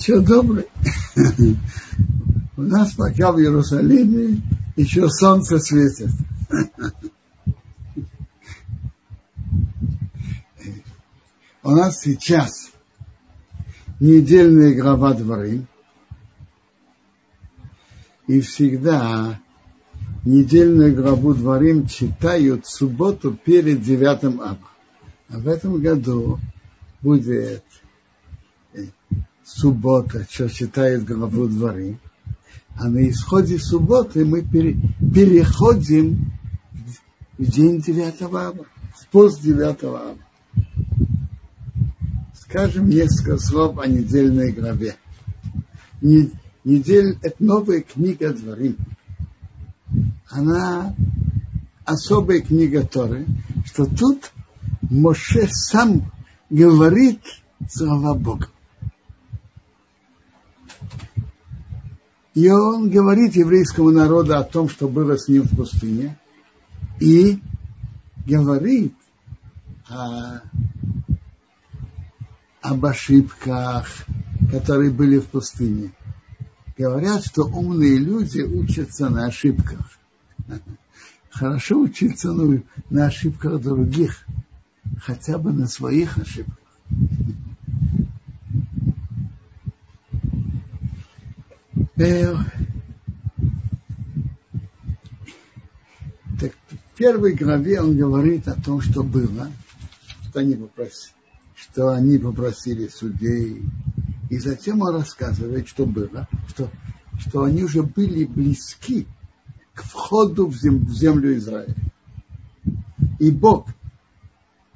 Все добрый. У нас пока в Иерусалиме еще солнце светит. У нас сейчас недельная глава дворы. И всегда недельную главу дворим читают в субботу перед девятым ав. А в этом году будет суббота, что читает главу дворы. А на исходе субботы мы переходим в день девятого ава, в пост девятого ава. Скажем несколько слов о недельной главе. Недель – это новая книга Дворим. Она особая книга Торы, что тут Моше сам говорит слова Бога. И он говорит еврейскому народу о том, что было с ним в пустыне, и говорит о, об ошибках, которые были в пустыне. Говорят, что умные люди учатся на ошибках. Хорошо учиться на, ошибках других, хотя бы на своих ошибках. Э, так в первой главе он говорит о том, что было, что они попросили, что они попросили судей, и затем он рассказывает, что было, что, что они уже были близки к входу в, зем, в землю Израиля. И Бог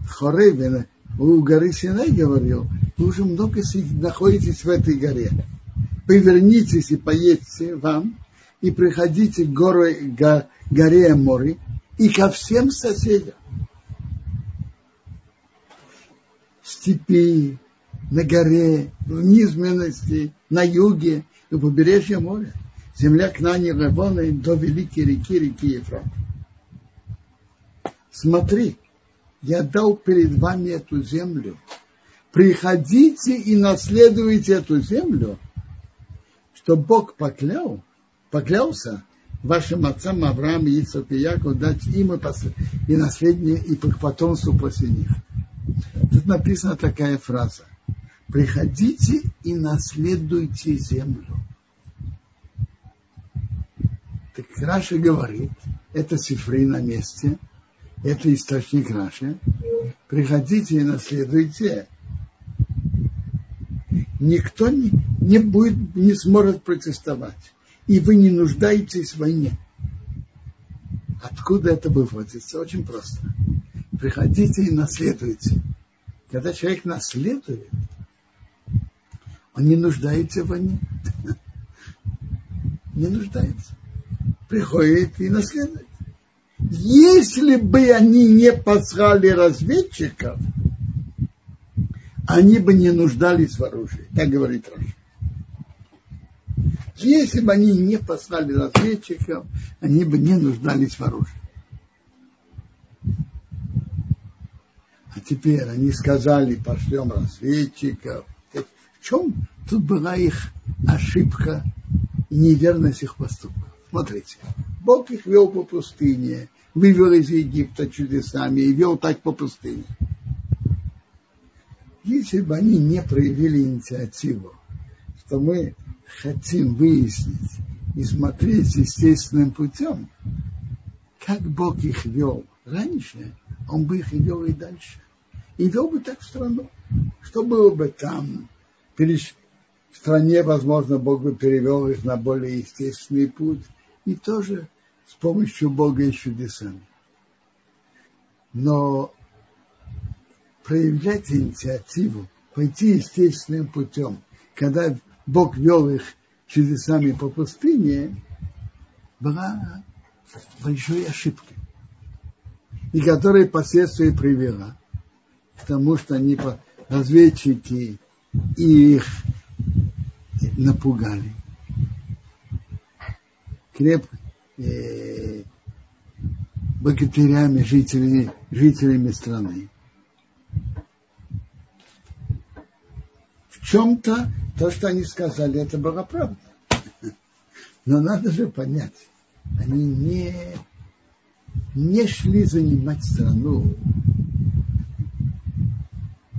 Хоревина у горы Синай говорил, вы уже много находитесь в этой горе. Повернитесь и поедьте вам, и приходите к горе, го, горе Мори и ко всем соседям. Степи, на горе, в низменности, на юге, у побережья моря. Земля к Нани Левона до великой реки, реки Ефрат. Смотри, я дал перед вами эту землю. Приходите и наследуйте эту землю, что Бог поклял, поклялся вашим отцам Авраам, Ицок и Яков дать им и, послед... и наследие, и потомству после них. Тут написана такая фраза. Приходите и наследуйте землю. Так Раша говорит, это сифры на месте – это источник Раши. Приходите и наследуйте. Никто не, не будет, не сможет протестовать. И вы не нуждаетесь в войне. Откуда это выводится? Очень просто. Приходите и наследуйте. Когда человек наследует, он не нуждается в войне. Не нуждается. Приходит и наследует. Если бы они не послали разведчиков, они бы не нуждались в оружии. Так говорит Раша. Если бы они не послали разведчиков, они бы не нуждались в оружии. А теперь они сказали, пошлем разведчиков. В чем тут была их ошибка и неверность их поступков? Смотрите, Бог их вел по пустыне, вывел из Египта чудесами и вел так по пустыне. Если бы они не проявили инициативу, что мы хотим выяснить и смотреть естественным путем, как Бог их вел раньше, Он бы их вел и дальше. И вел бы так в страну. Что было бы там? В стране, возможно, Бог бы перевел их на более естественный путь. И тоже с помощью Бога и чудесами. Но проявлять инициативу, пойти естественным путем, когда Бог вел их чудесами по пустыне, была большой ошибкой. И которая последствия привела к тому, что они разведчики их напугали. Крепко э, богатырями, жителями, жителями страны. Чем-то то, что они сказали, это была правда. Но надо же понять, они не, не шли занимать страну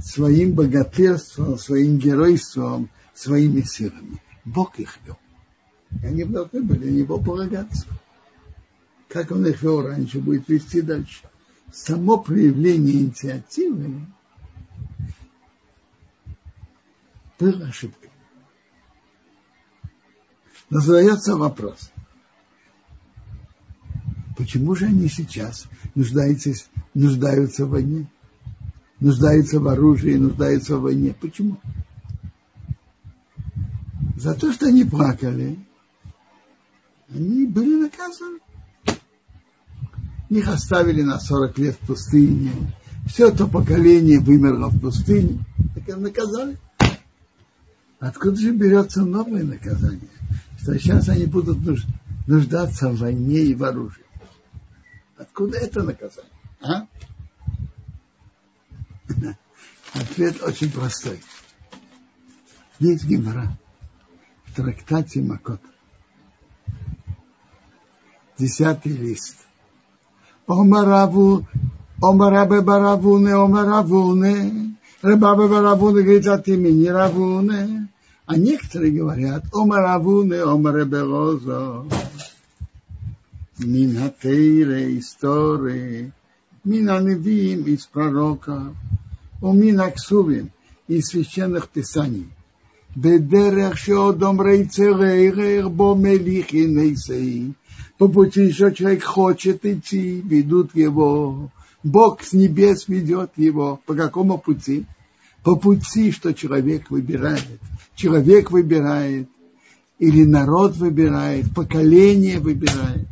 своим богатырством, своим геройством, своими силами. Бог их вел. И они должны были на него полагаться. Как он их вел раньше, будет вести дальше. Само проявление инициативы было ошибкой. Но задается вопрос, почему же они сейчас нуждаются, нуждаются в войне? Нуждаются в оружии, нуждаются в войне. Почему? За то, что они плакали, они были наказаны. Их оставили на 40 лет в пустыне. Все это поколение вымерло в пустыне. Так их наказали. Откуда же берется новое наказание? Что сейчас они будут нуждаться в войне и в оружии. Откуда это наказание? А? Ответ очень простой. Есть гемора в трактате Макот. Десятый лист. Омараву, омарабе баравуне, омаравуне. Рабабе баравуне говорит от имени Равуне. А некоторые говорят, Омар Авуны, Омар Эберозо, Минатейре, истории, Минаневим из пророка, у Минаксувим из священных писаний. בדרך שעוד אומרי צרר בו מליכין נישאי, попути что человек хочет идти, ведут его, Бог с небес ведет его, по какому пути? По пути, что человек выбирает. Человек выбирает, или народ выбирает, поколение выбирает.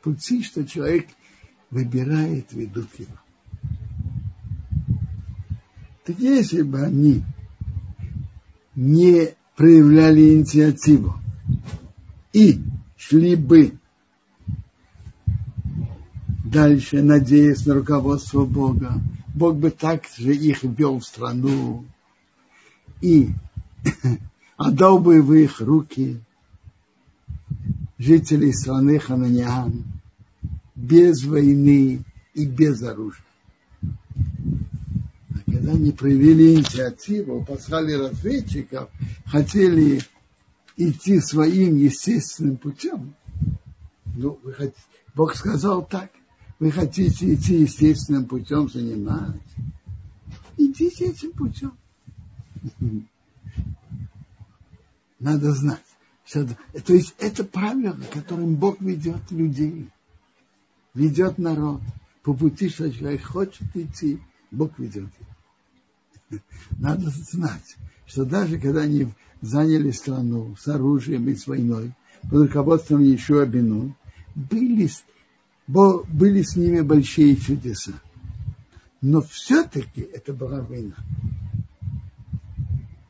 Пути, что человек выбирает, ведут его. Так если бы они не проявляли инициативу и шли бы дальше, надеясь на руководство Бога, Бог бы также их ввел в страну и отдал бы в их руки жителей страны Хананиан без войны и без оружия когда они проявили инициативу, послали разведчиков, хотели идти своим естественным путем. Ну, Бог сказал так, вы хотите идти естественным путем занимать, идите этим путем. Надо знать. Что, то есть это правило, которым Бог ведет людей, ведет народ по пути, что человек хочет идти, Бог ведет. Надо знать, что даже когда они заняли страну с оружием и с войной, под руководством еще Бину, были, были с ними большие чудеса. Но все-таки это была война.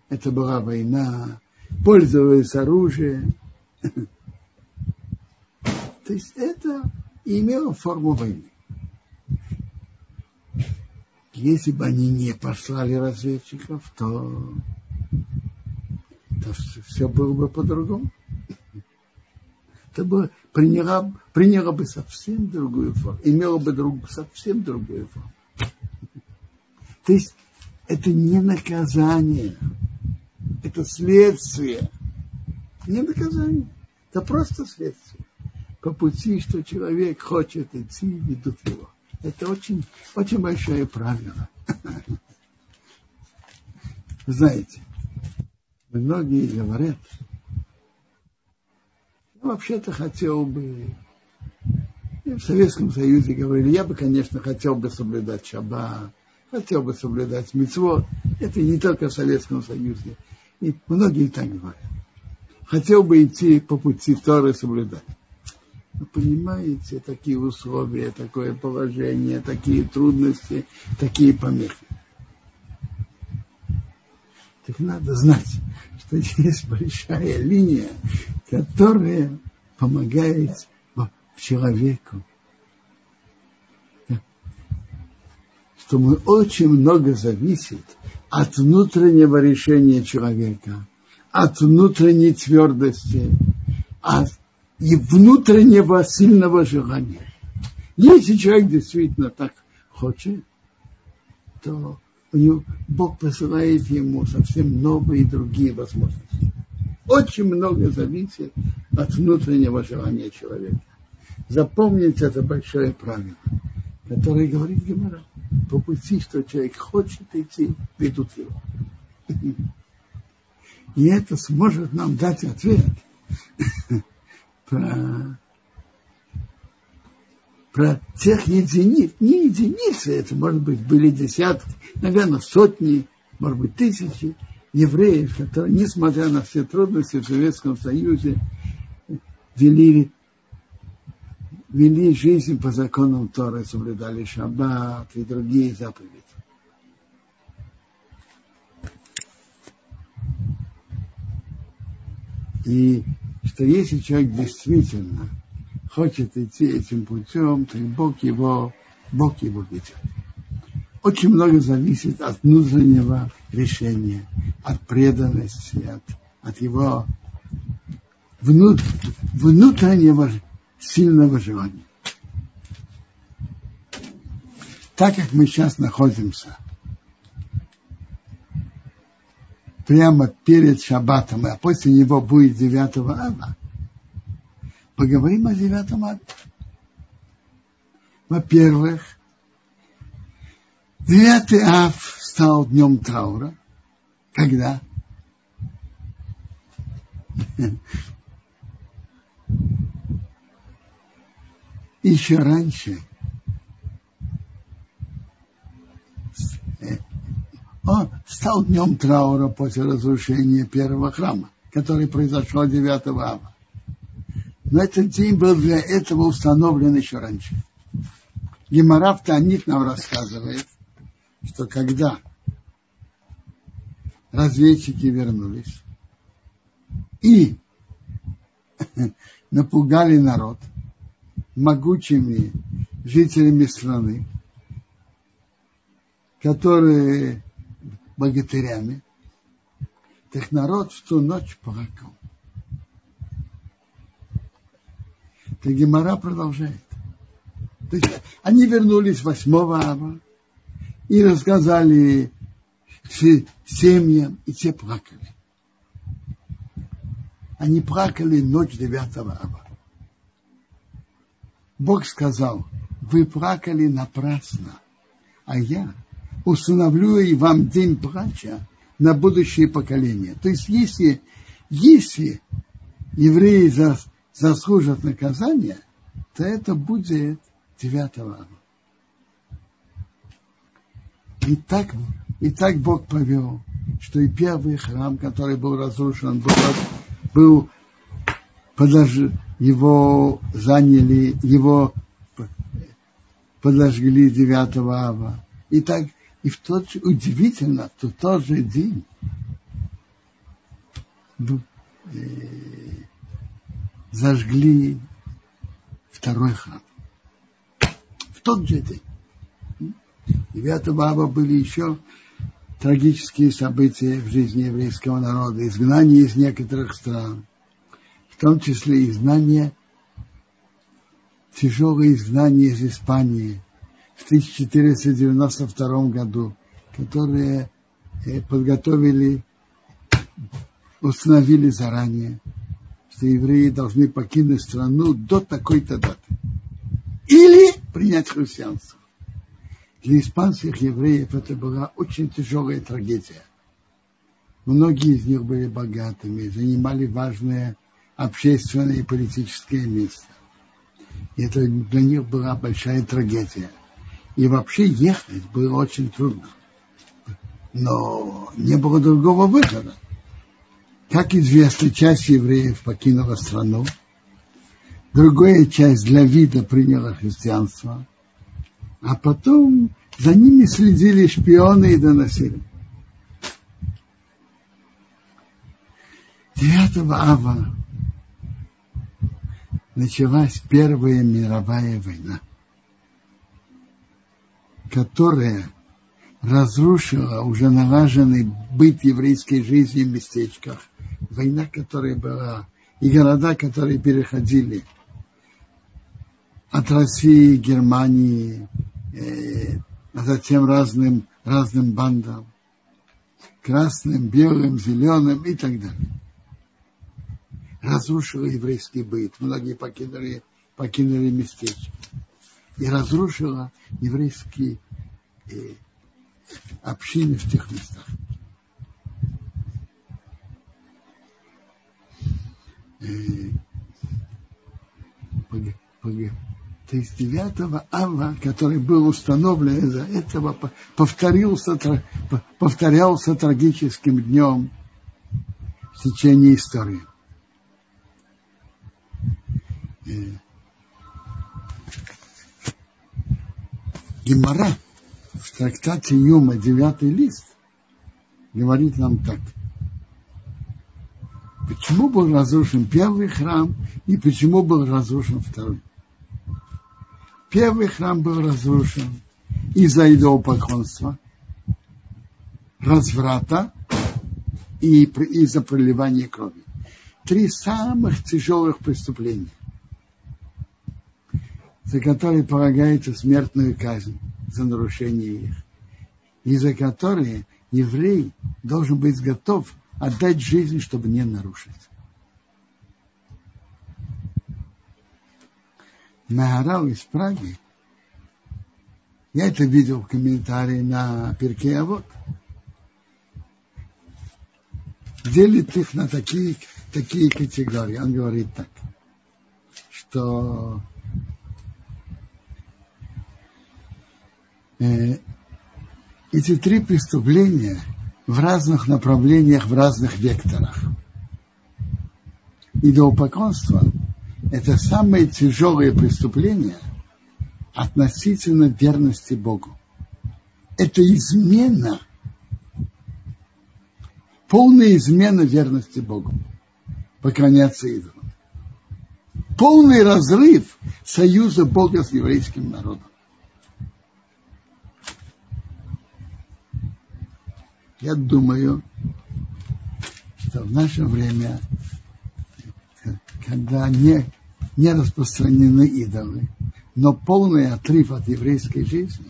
Это была война, пользовались оружием. То есть это имело форму войны. Если бы они не послали разведчиков, то, то все было бы по-другому. Это бы приняло, приняло бы совсем другую форму, имело бы друг, совсем другую форму. То есть это не наказание, это следствие. Не наказание, это просто следствие. По пути, что человек хочет идти, ведут его. Это очень, очень большое правило. Знаете, многие говорят, я вообще-то хотел бы, в Советском Союзе говорили, я бы, конечно, хотел бы соблюдать шаба, хотел бы соблюдать митцвот. Это не только в Советском Союзе. И многие так говорят. Хотел бы идти по пути Торы соблюдать. Вы понимаете, такие условия, такое положение, такие трудности, такие помехи. Так надо знать, что есть большая линия, которая помогает человеку. что мы очень много зависит от внутреннего решения человека, от внутренней твердости, от и внутреннего сильного желания. Если человек действительно так хочет, то у него, Бог посылает ему совсем новые другие возможности. Очень много зависит от внутреннего желания человека. Запомните это большое правило, которое говорит Гемора. По пути, что человек хочет идти, ведут его. И это сможет нам дать ответ про, про тех единиц, не единицы, это может быть были десятки, наверное, сотни, может быть, тысячи евреев, которые, несмотря на все трудности в Советском Союзе, вели, вели жизнь по законам Торы, соблюдали шаббат и другие заповеди. И что если человек действительно хочет идти этим путем, то Бог его, Бог его ведет. Очень много зависит от внутреннего решения, от преданности, от, от его внут, внутреннего сильного желания. Так как мы сейчас находимся прямо перед Шаббатом, а после него будет 9 ава, поговорим о 9 аве. Во-первых, 9 ав стал днем траура. Когда? Еще раньше он стал днем траура после разрушения первого храма, который произошел 9 ава. Но этот день был для этого установлен еще раньше. Гемора в Танит нам рассказывает, что когда разведчики вернулись и напугали народ могучими жителями страны, которые богатырями, так народ в ту ночь плакал. Так Гемора продолжает. То есть они вернулись 8 ава и рассказали семьям, и те плакали. Они плакали ночь 9 ава. Бог сказал, вы плакали напрасно, а я установлю и вам день плача на будущее поколение. То есть, если, если евреи зас, заслужат наказание, то это будет 9 ава. И так, и так Бог повел, что и первый храм, который был разрушен, был, был подож, его заняли, его подожгли 9 ава. И так и в тот же, удивительно, в тот же день э, зажгли второй храм. В тот же день. 9 ава были еще трагические события в жизни еврейского народа, изгнание из некоторых стран, в том числе изгнание, тяжелое изгнание из Испании – в 1492 году, которые э, подготовили, установили заранее, что евреи должны покинуть страну до такой-то даты. Или принять христианство. Для испанских евреев это была очень тяжелая трагедия. Многие из них были богатыми, занимали важные общественные и политические места. И это для них была большая трагедия. И вообще ехать было очень трудно. Но не было другого выхода. Как известно, часть евреев покинула страну, другая часть для вида приняла христианство, а потом за ними следили шпионы и доносили. 9 ава началась Первая мировая война которая разрушила уже налаженный быт еврейской жизни в местечках. Война, которая была, и города, которые переходили от России, Германии, э, а затем разным, разным бандам, красным, белым, зеленым и так далее. Разрушила еврейский быт. Многие покинули, покинули местечко. И разрушила еврейские э, общины в тех местах. То есть 9 ава, который был установлен из-за этого, повторился, повторялся трагическим днем в течение истории. Гемора в трактате Юма, девятый лист, говорит нам так. Почему был разрушен первый храм и почему был разрушен второй? Первый храм был разрушен из-за идолопоклонства, разврата и из-за проливания крови. Три самых тяжелых преступления, за которые полагается смертную казнь за нарушение их, и за которые еврей должен быть готов отдать жизнь, чтобы не нарушить. Магарал из Праги, я это видел в комментарии на Перке, а вот делит их на такие, такие категории. Он говорит так, что э, эти три преступления в разных направлениях, в разных векторах. Идолопоклонство это самое тяжелое преступление относительно верности Богу. Это измена, полная измена верности Богу, поклоняться идолам. Полный разрыв союза Бога с еврейским народом. Я думаю, что в наше время, когда не не распространены идолы, но полный отрыв от еврейской жизни,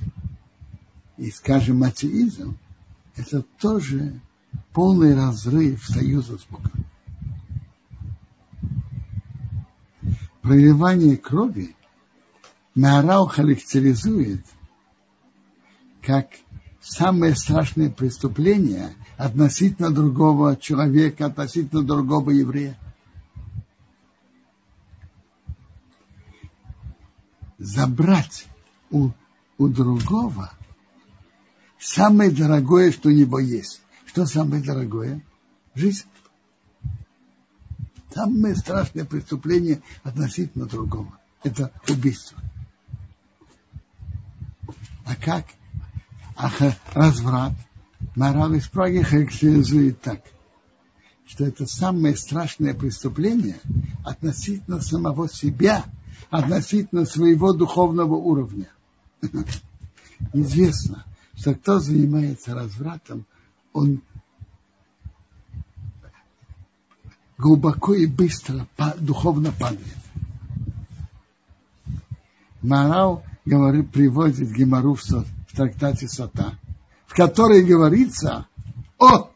и, скажем, атеизм, это тоже полный разрыв союза с Богом. Проливание крови Маарау характеризует как самое страшное преступление относительно другого человека, относительно другого еврея. забрать у, у другого самое дорогое, что у него есть. Что самое дорогое? Жизнь. Самое страшное преступление относительно другого. Это убийство. А как? А разврат. Морал из Праги характеризует так, что это самое страшное преступление относительно самого себя – относительно своего духовного уровня. Известно, что кто занимается развратом, он глубоко и быстро духовно падает. Марал говорит, приводит Гемару в, в трактате Сота, в которой говорится о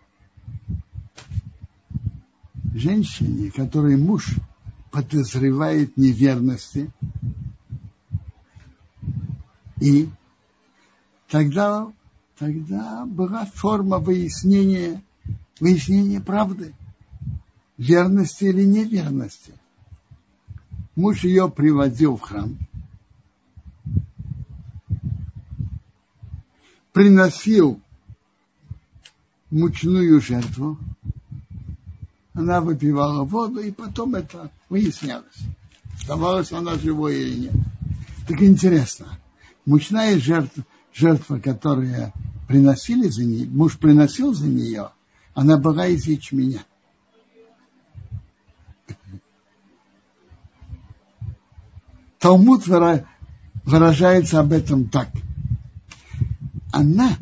женщине, которой муж подозревает неверности, и тогда, тогда была форма выяснения, выяснения правды, верности или неверности. Муж ее приводил в храм, приносил мучную жертву, она выпивала воду, и потом это выяснялось. Оставалось она живой или нет. Так интересно. Мучная жертва, жертва, которая приносили за нее, муж приносил за нее, она была из ячменя. Талмуд выражается об этом так она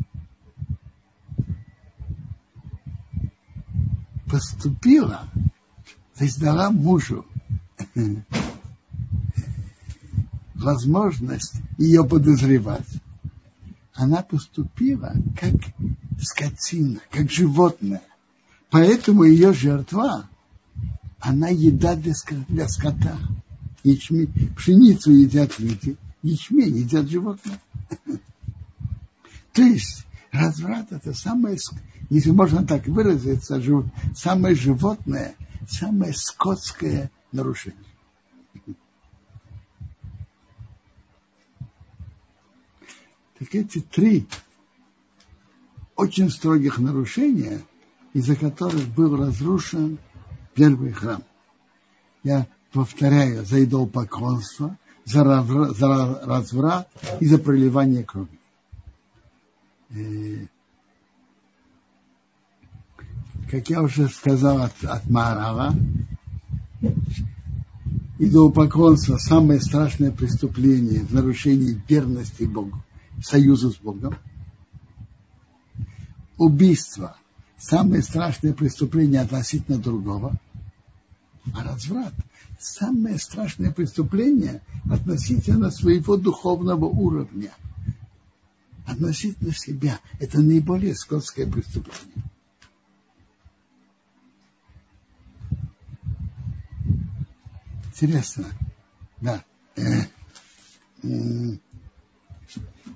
поступила, то есть дала мужу возможность ее подозревать. Она поступила как скотина, как животное. Поэтому ее жертва, она еда для, скота. Ячмень, пшеницу едят люди, ячмень едят животные. То есть разврат это самое, если можно так выразиться, самое животное, самое скотское нарушение. Так эти три очень строгих нарушения, из-за которых был разрушен первый храм. Я повторяю, за идолопоклонство, за, разврат и за проливание крови. И, как я уже сказал от, от Марава, идолопоклонство – самое страшное преступление в нарушении верности Богу союза с Богом. Убийство – самое страшное преступление относительно другого. А разврат – самое страшное преступление относительно своего духовного уровня. Относительно себя. Это наиболее скотское преступление. Интересно. Да. Э,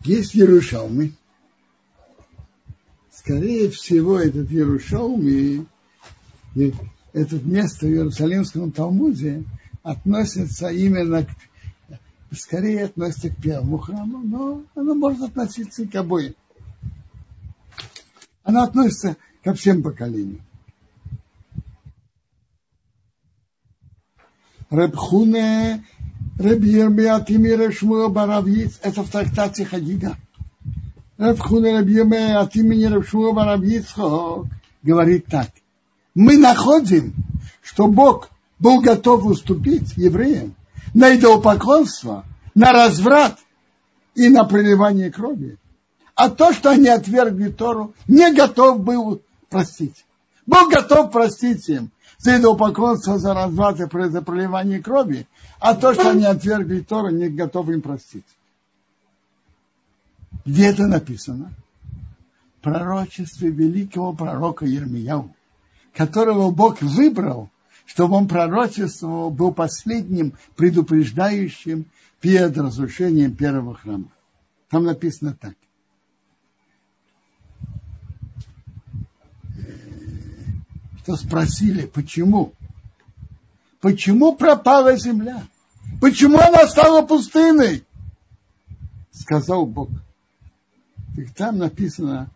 есть Ярушалмы. Скорее всего, этот Ярушалми, это место в Иерусалимском Талмуде относится именно к, скорее относится к первому храму, но оно может относиться и к обоим. Оно относится ко всем поколениям. Рабхуне Раби Ермиатими Рашмуа Баравиц, это в трактате Хагига. Рабхуна Раби Ермиатими Рашмуа Баравиц говорит так. Мы находим, что Бог был готов уступить евреям на идолопоклонство, на разврат и на проливание крови. А то, что они отвергли Тору, не готов был простить. Бог готов простить им за идолопоклонство, за разврат и за проливание крови, а то, что они отвергли Тору, не готовы им простить. Где это написано? В пророчестве великого пророка Ермияу, которого Бог выбрал, чтобы он пророчествовал, был последним предупреждающим перед разрушением первого храма. Там написано так. Что спросили, почему? Почему пропала земля? Почему она стала пустыной? Сказал Бог. Так там написано,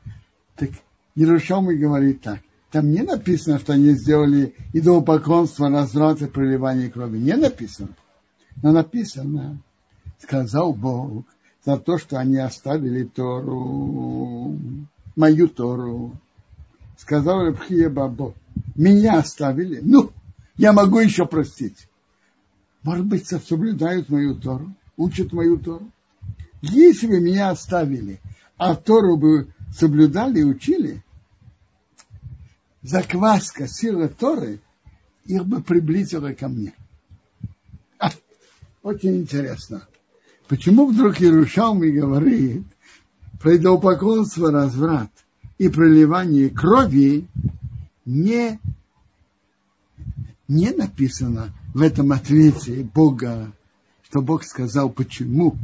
так Иерушалмы говорит так. Там не написано, что они сделали идолопоклонство, разврат и проливание крови. Не написано. Но написано, сказал Бог, за то, что они оставили Тору, мою Тору. Сказал Рабхия Бабо, меня оставили. Ну, я могу еще простить. Может быть, соблюдают мою Тору, учат мою Тору. Если бы меня оставили, а Тору бы соблюдали и учили, закваска, сила Торы их бы приблизила ко мне. А, очень интересно. Почему вдруг Иерушалми говорит про разврат и проливание крови не не написано в этом ответе Бога, что Бог сказал, почему.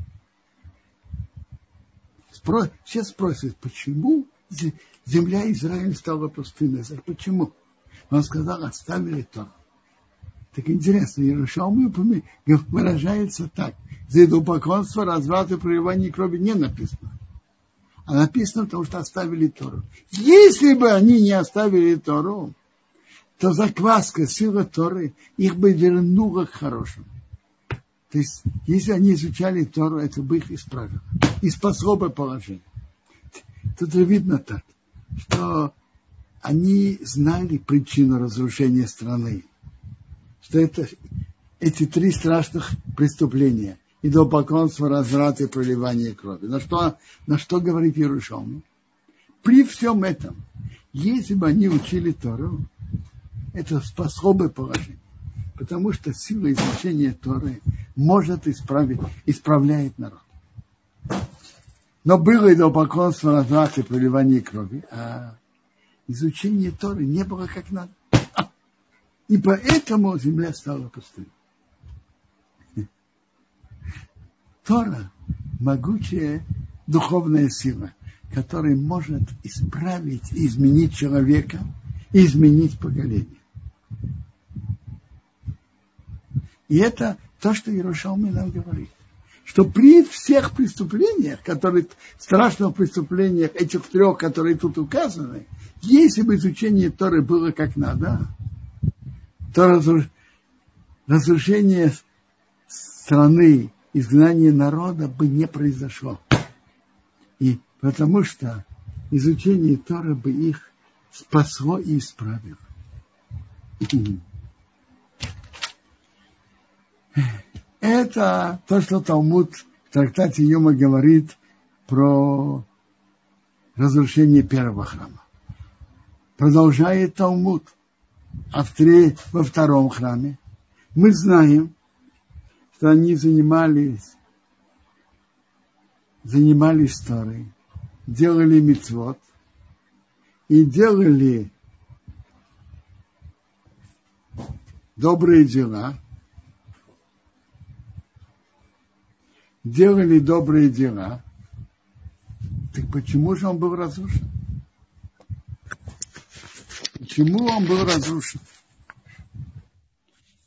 Спро... Все спросят, почему земля Израиля стала пустынной? Почему? Он сказал, оставили то. Так интересно, Иерушалмы выражается так. За идолопоклонство, разврат и проливание крови не написано. А написано, потому что оставили Тору. Если бы они не оставили Тору, то закваска, сила Торы их бы вернула к хорошему. То есть, если они изучали Тору, это бы их исправило. И спасло бы положение. Тут видно так, что они знали причину разрушения страны. Что это эти три страшных преступления. Идолопоклонство, разврат и проливание крови. На что, на что говорит Иерушалм? При всем этом, если бы они учили Тору, это способы положения. Потому что сила изучения Торы может исправить, исправляет народ. Но было идолопоклонство, разврат и проливание крови, а изучение Торы не было как надо. И поэтому земля стала пустой. Тора – могучая духовная сила, которая может исправить и изменить человека, и изменить поколение. И это то, что Иерушалми нам говорит. Что при всех преступлениях, которые, страшных преступлениях, этих трех, которые тут указаны, если бы изучение Торы было как надо, то разрушение страны, изгнание народа бы не произошло. И потому что изучение Торы бы их спасло и исправило. Это то, что Талмуд в трактате Юма говорит про разрушение первого храма. Продолжает Талмуд а в тре, во втором храме. Мы знаем, что они занимались, занимались Торой, делали мицвод и делали добрые дела, делали добрые дела, так почему же он был разрушен? Почему он был разрушен?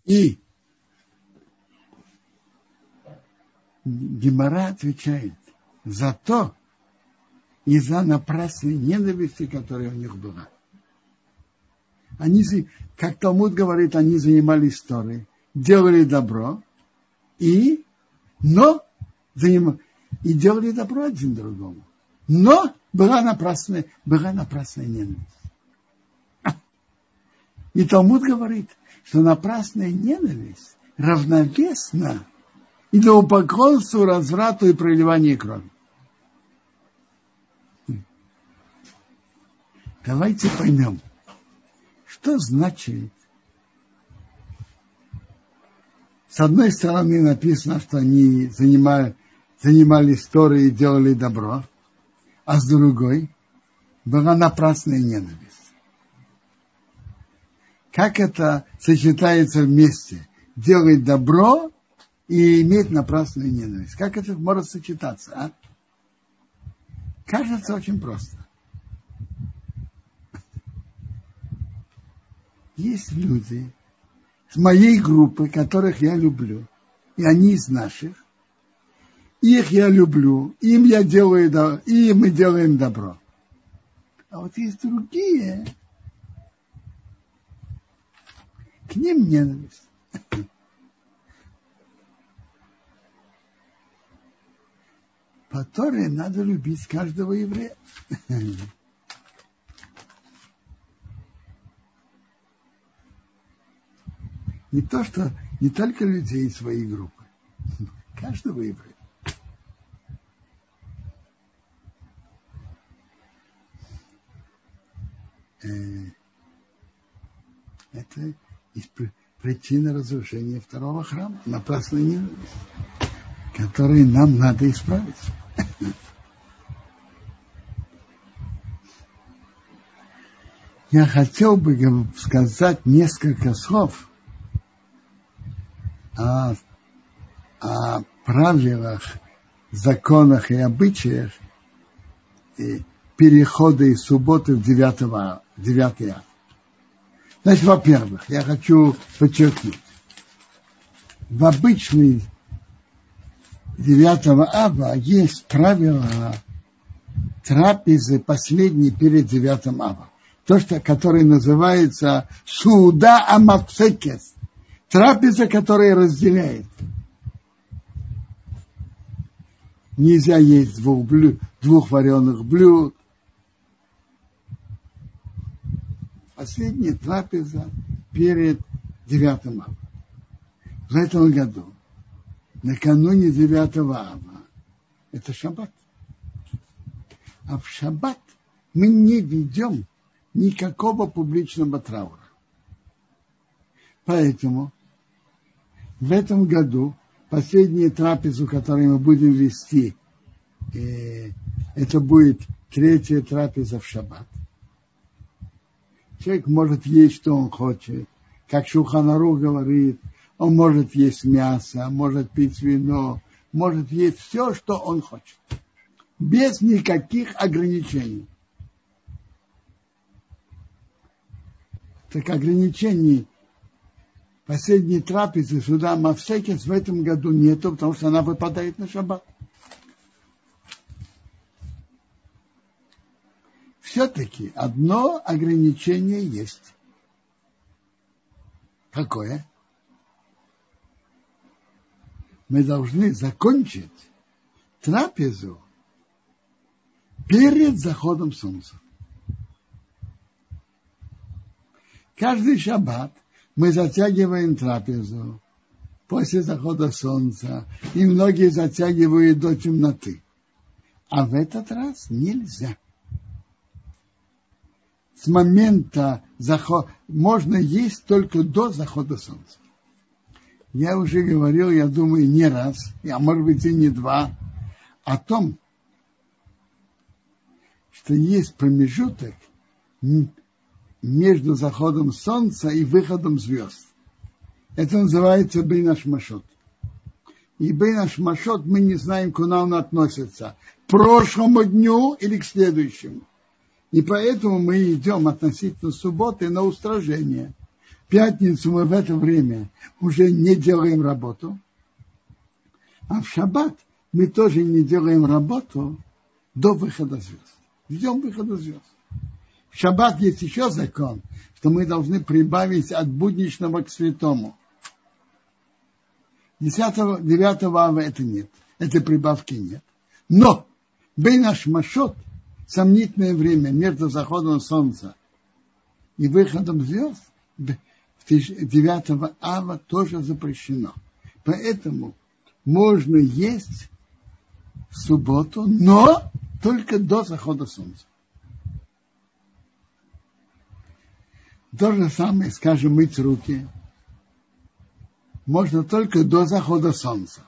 И Гемора отвечает за то и за напрасной ненависти, которая у них была. Они, как Талмуд говорит, они занимались историей, делали добро, и, но заним, и делали добро один другому. Но была напрасная, была напрасная ненависть. И Талмуд говорит, что напрасная ненависть равновесна идолопоклонству, разврату и проливанию крови. Давайте поймем, что значит с одной стороны написано, что они занимали, занимались Торой и делали добро, а с другой была напрасная ненависть. Как это сочетается вместе? Делать добро и иметь напрасную ненависть. Как это может сочетаться, а? Кажется очень просто. Есть люди с моей группы, которых я люблю, и они из наших. Их я люблю, им я делаю, и мы делаем добро. А вот есть другие, к ним ненависть. По Торе надо любить каждого еврея. Не то, что не только людей своей группы, каждого еврея. Это есть причина разрушения второго храма, напрасной ненависть, которые нам надо исправить. Я хотел бы сказать несколько слов о, о правилах, законах и обычаях перехода из субботы в 9, 9 ав. Значит, во-первых, я хочу подчеркнуть, в обычный 9 ава есть правило трапезы последней перед 9 ава. То, что, которое называется суда амапсекес. Трапеза, которая разделяет. Нельзя есть двух, блюд, двух вареных блюд, последняя трапеза перед девятым ава. В этом году, накануне девятого ава, это шаббат. А в шаббат мы не ведем никакого публичного траура. Поэтому в этом году последнюю трапезу, которую мы будем вести, э, это будет третья трапеза в шаббат. Человек может есть, что он хочет. Как Шуханару говорит, он может есть мясо, может пить вино, может есть все, что он хочет. Без никаких ограничений. Так ограничений последней трапезы суда Мавсекис в этом году нету, потому что она выпадает на шаббат. Все-таки одно ограничение есть. Какое? Мы должны закончить трапезу перед заходом солнца. Каждый шаббат мы затягиваем трапезу после захода солнца, и многие затягивают до темноты. А в этот раз нельзя. С момента захода можно есть только до захода солнца. Я уже говорил, я думаю, не раз, а может быть и не два, о том, что есть промежуток между заходом солнца и выходом звезд. Это называется Бейнаш Машот. И Бейнаш Машот мы не знаем, куда он относится. К прошлому дню или к следующему. И поэтому мы идем относительно субботы на устражение. В пятницу мы в это время уже не делаем работу. А в шаббат мы тоже не делаем работу до выхода звезд. Ждем выхода звезд. В шаббат есть еще закон, что мы должны прибавить от будничного к святому. 10 9 ава это нет. Этой прибавки нет. Но наш Машот, сомнительное время между заходом солнца и выходом звезд, 9 ава тоже запрещено. Поэтому можно есть в субботу, но только до захода солнца. То же самое, скажем, мыть руки можно только до захода солнца.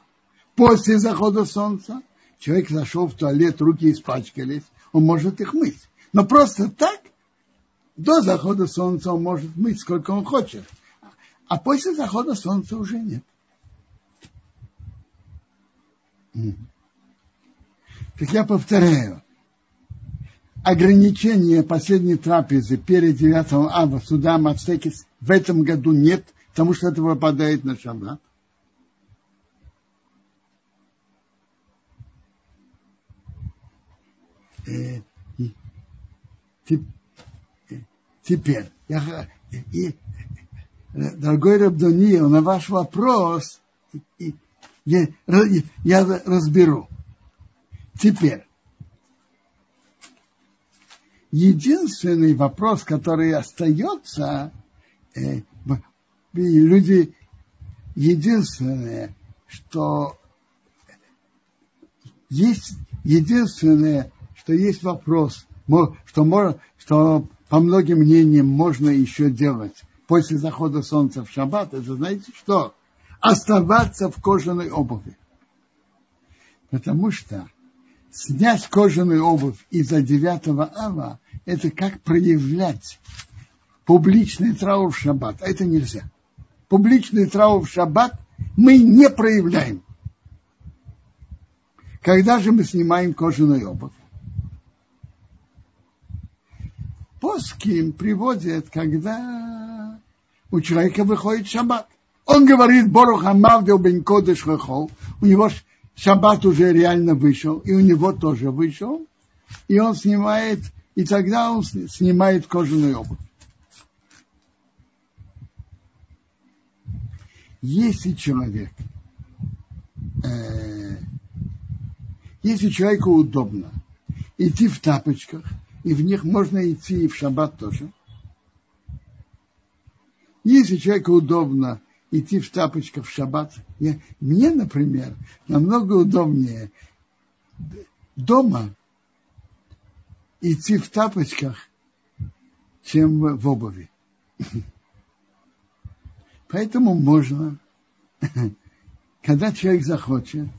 После захода солнца человек зашел в туалет, руки испачкались, он может их мыть. Но просто так, до захода солнца он может мыть сколько он хочет. А после захода солнца уже нет. Так я повторяю, ограничения последней трапезы перед 9 ава суда Мацекис в этом году нет, потому что это выпадает на шаббат. Теперь, я, и, дорогой Рабдония, на ваш вопрос я, я разберу. Теперь, единственный вопрос, который остается, э, люди, единственное, что есть единственное, что есть вопрос, что, можно, что по многим мнениям можно еще делать после захода солнца в шаббат, это знаете что? Оставаться в кожаной обуви. Потому что снять кожаную обувь из-за девятого ава, это как проявлять публичный траур в шаббат. А это нельзя. Публичный траур в шаббат мы не проявляем. Когда же мы снимаем кожаную обувь? Поским приводят, когда у человека выходит шаббат. Он говорит, Борух Амавдел бен Кодыш у него шаббат уже реально вышел, и у него тоже вышел, и он снимает, и тогда он снимает кожаную обувь. Если человек, э, если человеку удобно идти в тапочках, и в них можно идти и в шаббат тоже. Если человеку удобно идти в тапочках в шаббат. Я, мне, например, намного удобнее дома идти в тапочках, чем в обуви. Поэтому можно, когда человек захочет,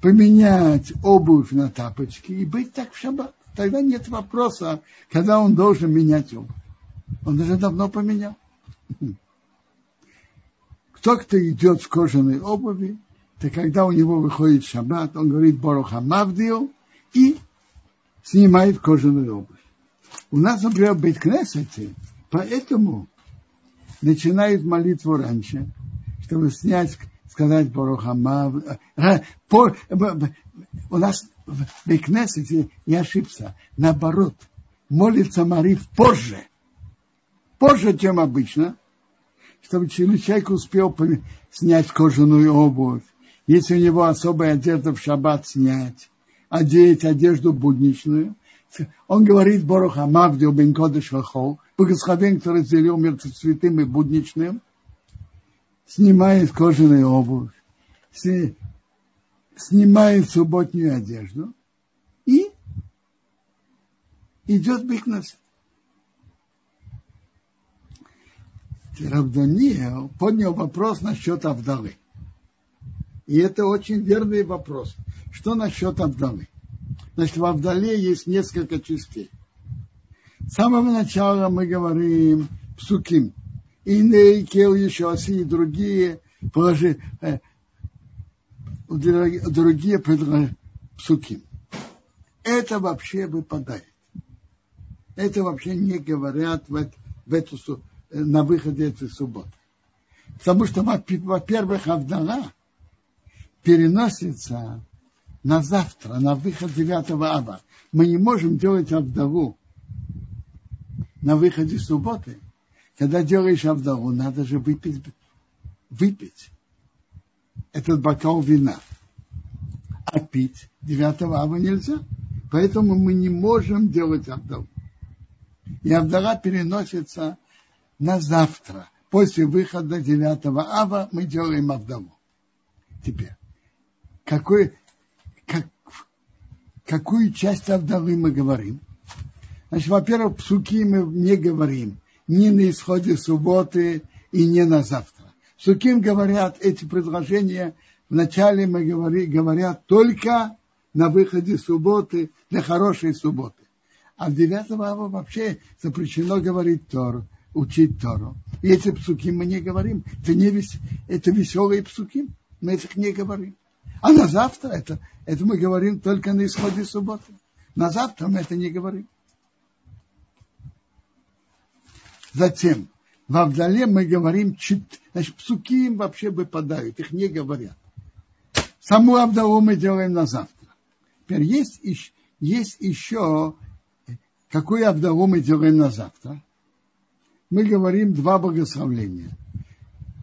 поменять обувь на тапочки и быть так в шаббат. Тогда нет вопроса, когда он должен менять обувь. Он уже давно поменял. Кто кто идет в кожаной обуви, то когда у него выходит шаббат, он говорит Боруха Мавдио и снимает кожаную обувь. У нас, например, в Бейткнесете, поэтому начинают молитву раньше, чтобы снять, сказать Боруха Мав. Э, у нас в Бейкнесете, я ошибся, наоборот, молится Марив позже, позже, чем обычно, чтобы человек успел снять кожаную обувь, если у него особая одежда в шаббат снять, одеть одежду будничную. Он говорит Боруха Мавдио бен Кодыш Вахол, благословен, который разделил мир святым и будничным, снимает кожаную обувь, снимает субботнюю одежду и идет в Бикнес. Равданиел поднял вопрос насчет Авдалы. И это очень верный вопрос. Что насчет Авдалы? Значит, в Авдале есть несколько частей. С самого начала мы говорим псуким. Иней, Кел, еще оси и другие положи, э, другие псуким. Это вообще выпадает. Это вообще не говорят в, в эту, э, на выходе этой субботы. Потому что, во-первых, Авдала переносится на завтра, на выход 9 ава. Мы не можем делать Авдалу на выходе субботы. Когда делаешь Авдалу, надо же выпить, выпить этот бокал вина. А пить 9 ава нельзя. Поэтому мы не можем делать Авдалу. И Авдала переносится на завтра. После выхода 9 ава мы делаем Авдалу. Теперь, какой, как, какую часть Авдалы мы говорим? Значит, во-первых, псуки мы не говорим ни на исходе субботы и не на завтра. Суким говорят эти предложения, вначале мы говори, говорят только на выходе субботы, для хорошей субботы. А в 9 ава вообще запрещено говорить Тору, учить Тору. И эти псуки мы не говорим. Это, не вес, это веселые псуки. Мы этих не говорим. А на завтра это, это мы говорим только на исходе субботы. На завтра мы это не говорим. Затем, в Авдале мы говорим, значит, псуки им вообще выпадают, их не говорят. Саму Авдалу мы делаем на завтра. Теперь есть, есть еще, какую Авдалу мы делаем на завтра. Мы говорим два благословления.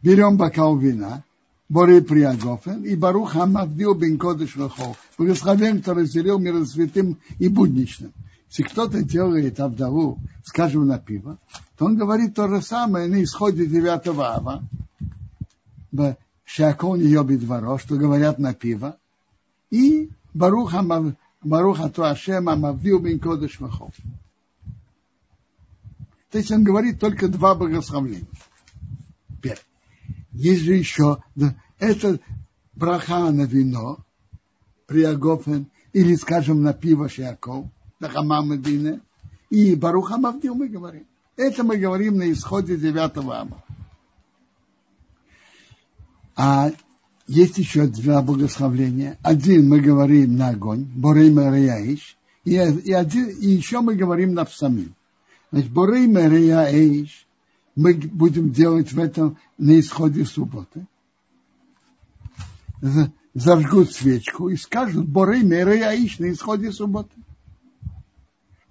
Берем бокал вина, Борей Приагофен и Барух Хамавдил бен Кодыш Лохол. Благословен, который разделил мир святым и будничным. Если кто-то делает Авдалу, скажем, на пиво, то он говорит то же самое на исходе 9 ава, Шакон Йоби Дворо, что говорят на пиво, и Барух Ату Ашем Амавдил бен Кодыш Лохол. То есть он говорит только два благословления. Первое. Есть же еще, это браха на вино, приагофен, или, скажем, на пиво шиаков, на хамамадине, и баруха мавдил мы говорим. Это мы говорим на исходе девятого ама. А есть еще два благословления. Один мы говорим на огонь, Борей Марияиш, и, и, один, и еще мы говорим на псамин. Значит, Борей Марияиш мы будем делать в этом на исходе субботы. Зажгут свечку и скажут, боры меры яиш на исходе субботы.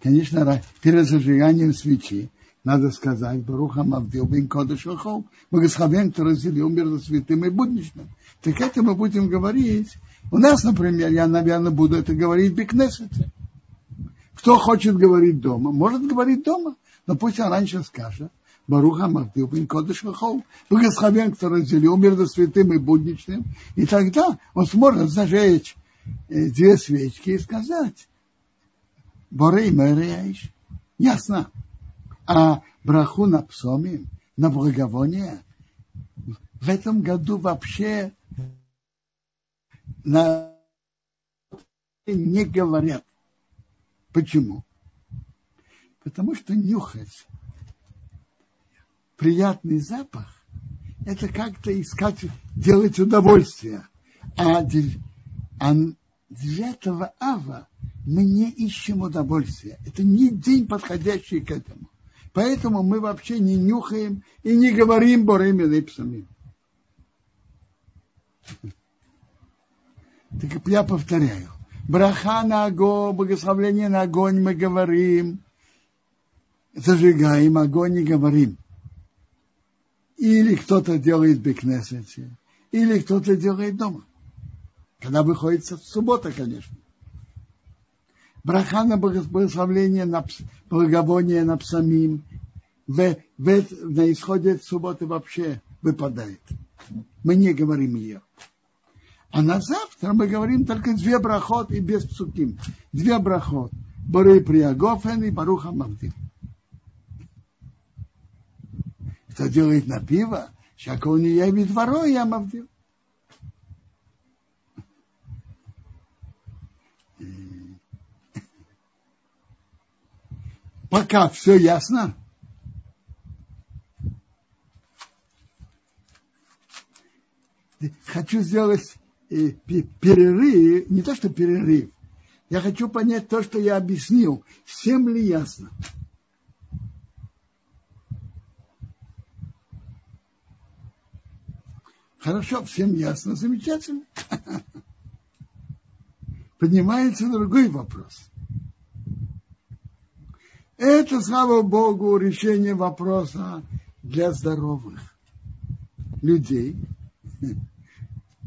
Конечно, перед зажиганием свечи надо сказать, Баруха Мавдил Бен Кодыш Вахол, благословен, который разделил между святым и будничным. Так это мы будем говорить. У нас, например, я, наверное, буду это говорить в Бекнесете. Кто хочет говорить дома, может говорить дома, но пусть он раньше скажет, Баруха Махтил Бен Кодыш. Благословен, который разделил между святым и будничным. И тогда он сможет зажечь э, две свечки и сказать, Борей Мэреяиш. Ясно. А браху на псоме, на благовоние, в этом году вообще на не говорят. Почему? Потому что нюхать приятный запах – это как-то искать, делать удовольствие. А, а 9 ава мы не ищем удовольствия. Это не день, подходящий к этому. Поэтому мы вообще не нюхаем и не говорим Борим и Липсами. Так я повторяю. Браха на огонь, благословление на огонь мы говорим, зажигаем огонь и говорим. Или кто-то делает в Бекнесете, или кто-то делает дома. Когда выходит суббота, конечно. Браха на благословление, на благовоние на псамим, в, в, на исходе субботы вообще выпадает. Мы не говорим ее. А на завтра мы говорим только две брахот и без псуким. Две брахот. Борей Приагофен и Баруха Мавдим. Кто делает на пиво, всякого не явит дворо, я Пока все ясно. Хочу сделать э, перерыв, не то что перерыв, я хочу понять то, что я объяснил. Всем ли ясно? Хорошо, всем ясно, замечательно. Поднимается другой вопрос. Это, слава Богу, решение вопроса для здоровых людей,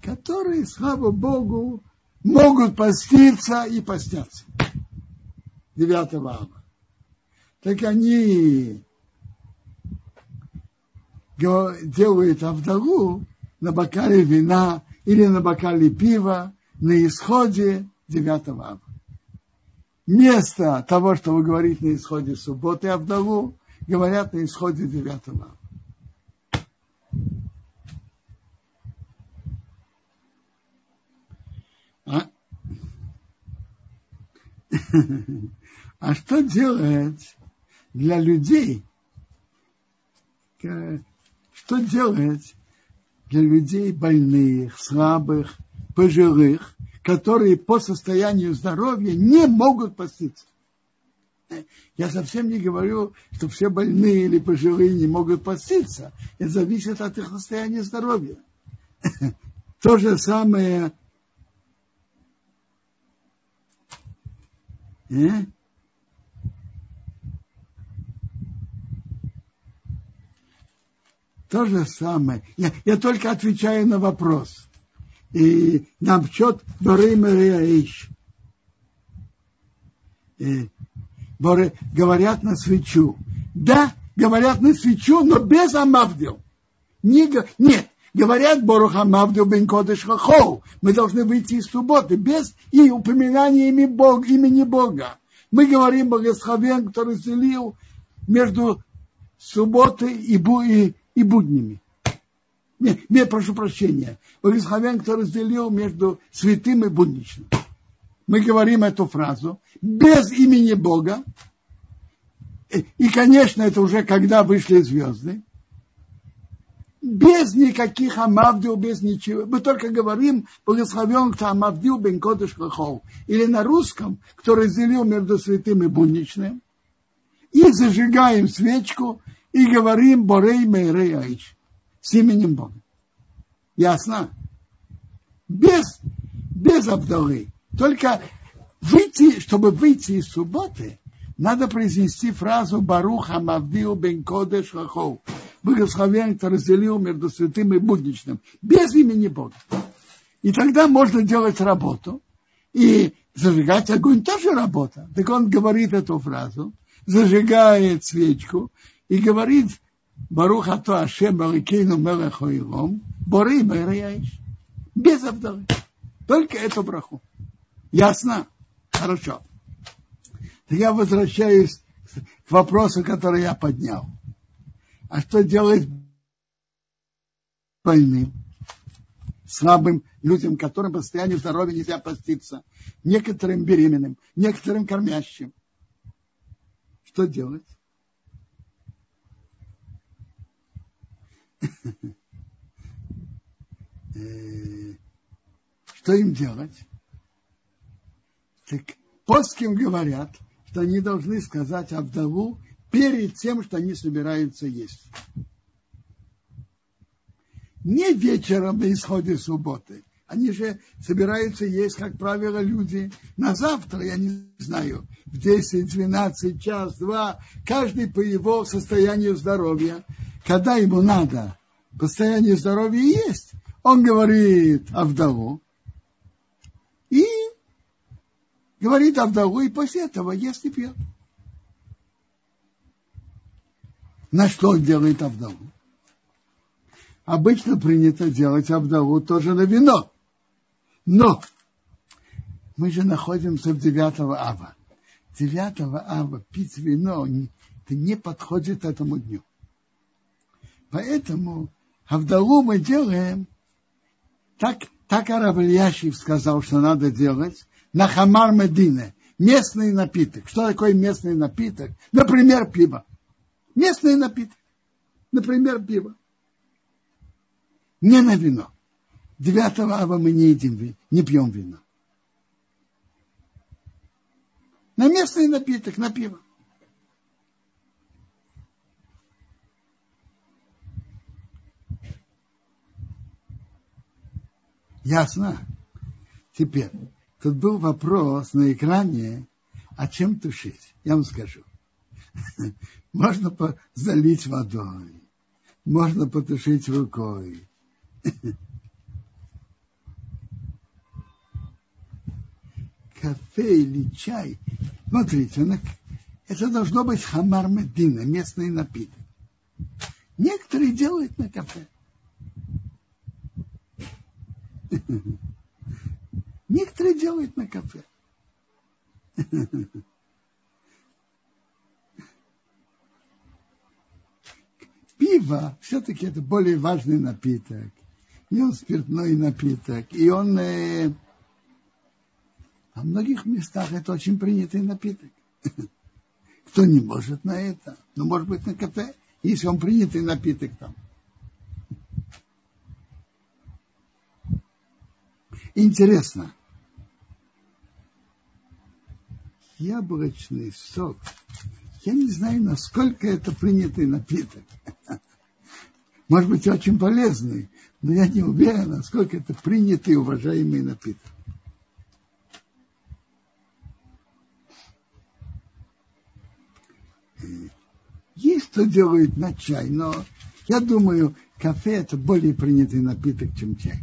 которые, слава Богу, могут поститься и постятся. 9 ава. Так они делают Авдалу на бокале вина или на бокале пива на исходе 9 ава вместо того, что вы говорите на исходе субботы Авдалу, говорят на исходе девятого. А? а что делать для людей? Что делать для людей больных, слабых, пожилых, которые по состоянию здоровья не могут поститься. Я совсем не говорю, что все больные или пожилые не могут поститься. Это зависит от их состояния здоровья. То же самое э? То же самое. Я, я только отвечаю на вопрос и нам счет Борим Иш. Говорят на свечу. Да, говорят на свечу, но без Амавдил. Не, нет, говорят Борух Амавдил бен Кодыш Хахоу. Мы должны выйти из субботы без и упоминания имени Бога, имени Бога. Мы говорим Богословен, который разделил между субботой и, и, и буднями не, прошу прощения, Благословен, кто разделил между святым и будничным. Мы говорим эту фразу без имени Бога. И, и, конечно, это уже когда вышли звезды. Без никаких амавдил, без ничего. Мы только говорим, благословен, кто амавдил бен кодыш Или на русском, кто разделил между святым и будничным. И зажигаем свечку и говорим Борей Мейрей Аиш с именем Бога. Ясно? Без, без Абдалы. Только выйти, чтобы выйти из субботы, надо произнести фразу Баруха Мавдил бен Кодеш Рахов. Благословен, кто разделил между святым и будничным. Без имени Бога. И тогда можно делать работу. И зажигать огонь тоже работа. Так он говорит эту фразу, зажигает свечку и говорит Барух Ато Ашем Аликейну Мелех Оилом, Бори Мэрияиш. Без Авдалы. Только эту браху. Ясно? Хорошо. Я возвращаюсь к вопросу, который я поднял. А что делать больным, слабым людям, которым по состоянию здоровья нельзя поститься, некоторым беременным, некоторым кормящим. Что делать? что им делать? Так плоским говорят, что они должны сказать Авдову перед тем, что они собираются есть. Не вечером на исходе субботы. Они же собираются есть, как правило, люди на завтра, я не знаю, в 10, 12, час, два, каждый по его состоянию здоровья. Когда ему надо по состоянию здоровья есть, он говорит о и говорит о и после этого ест и пьет. На что делает Авдову? Обычно принято делать Авдову тоже на вино. Но мы же находимся в 9 ава. 9 ава пить вино это не подходит этому дню. Поэтому Авдалу мы делаем так, так Араб Ильяшев сказал, что надо делать на хамар Медине, местный напиток. Что такое местный напиток? Например, пиво. Местный напиток. Например, пиво. Не на вино. 9 ава мы не едим, не пьем вино. На местный напиток, на пиво. Ясно? Теперь, тут был вопрос на экране, о чем тушить. Я вам скажу. Можно залить водой, можно потушить рукой. Кафе или чай. Смотрите, это должно быть хамар медина, местный напиток. Некоторые делают на кафе. Некоторые делают на кафе. пиво все-таки это более важный напиток. И он спиртной напиток. И он э, во многих местах это очень принятый напиток. Кто не может на это? Ну, может быть, на кафе, если он принятый напиток там. Интересно. Яблочный сок я не знаю, насколько это принятый напиток. Может быть, очень полезный, но я не уверен, насколько это принятый уважаемый напиток. Есть кто делает на чай, но я думаю, кафе это более принятый напиток, чем чай.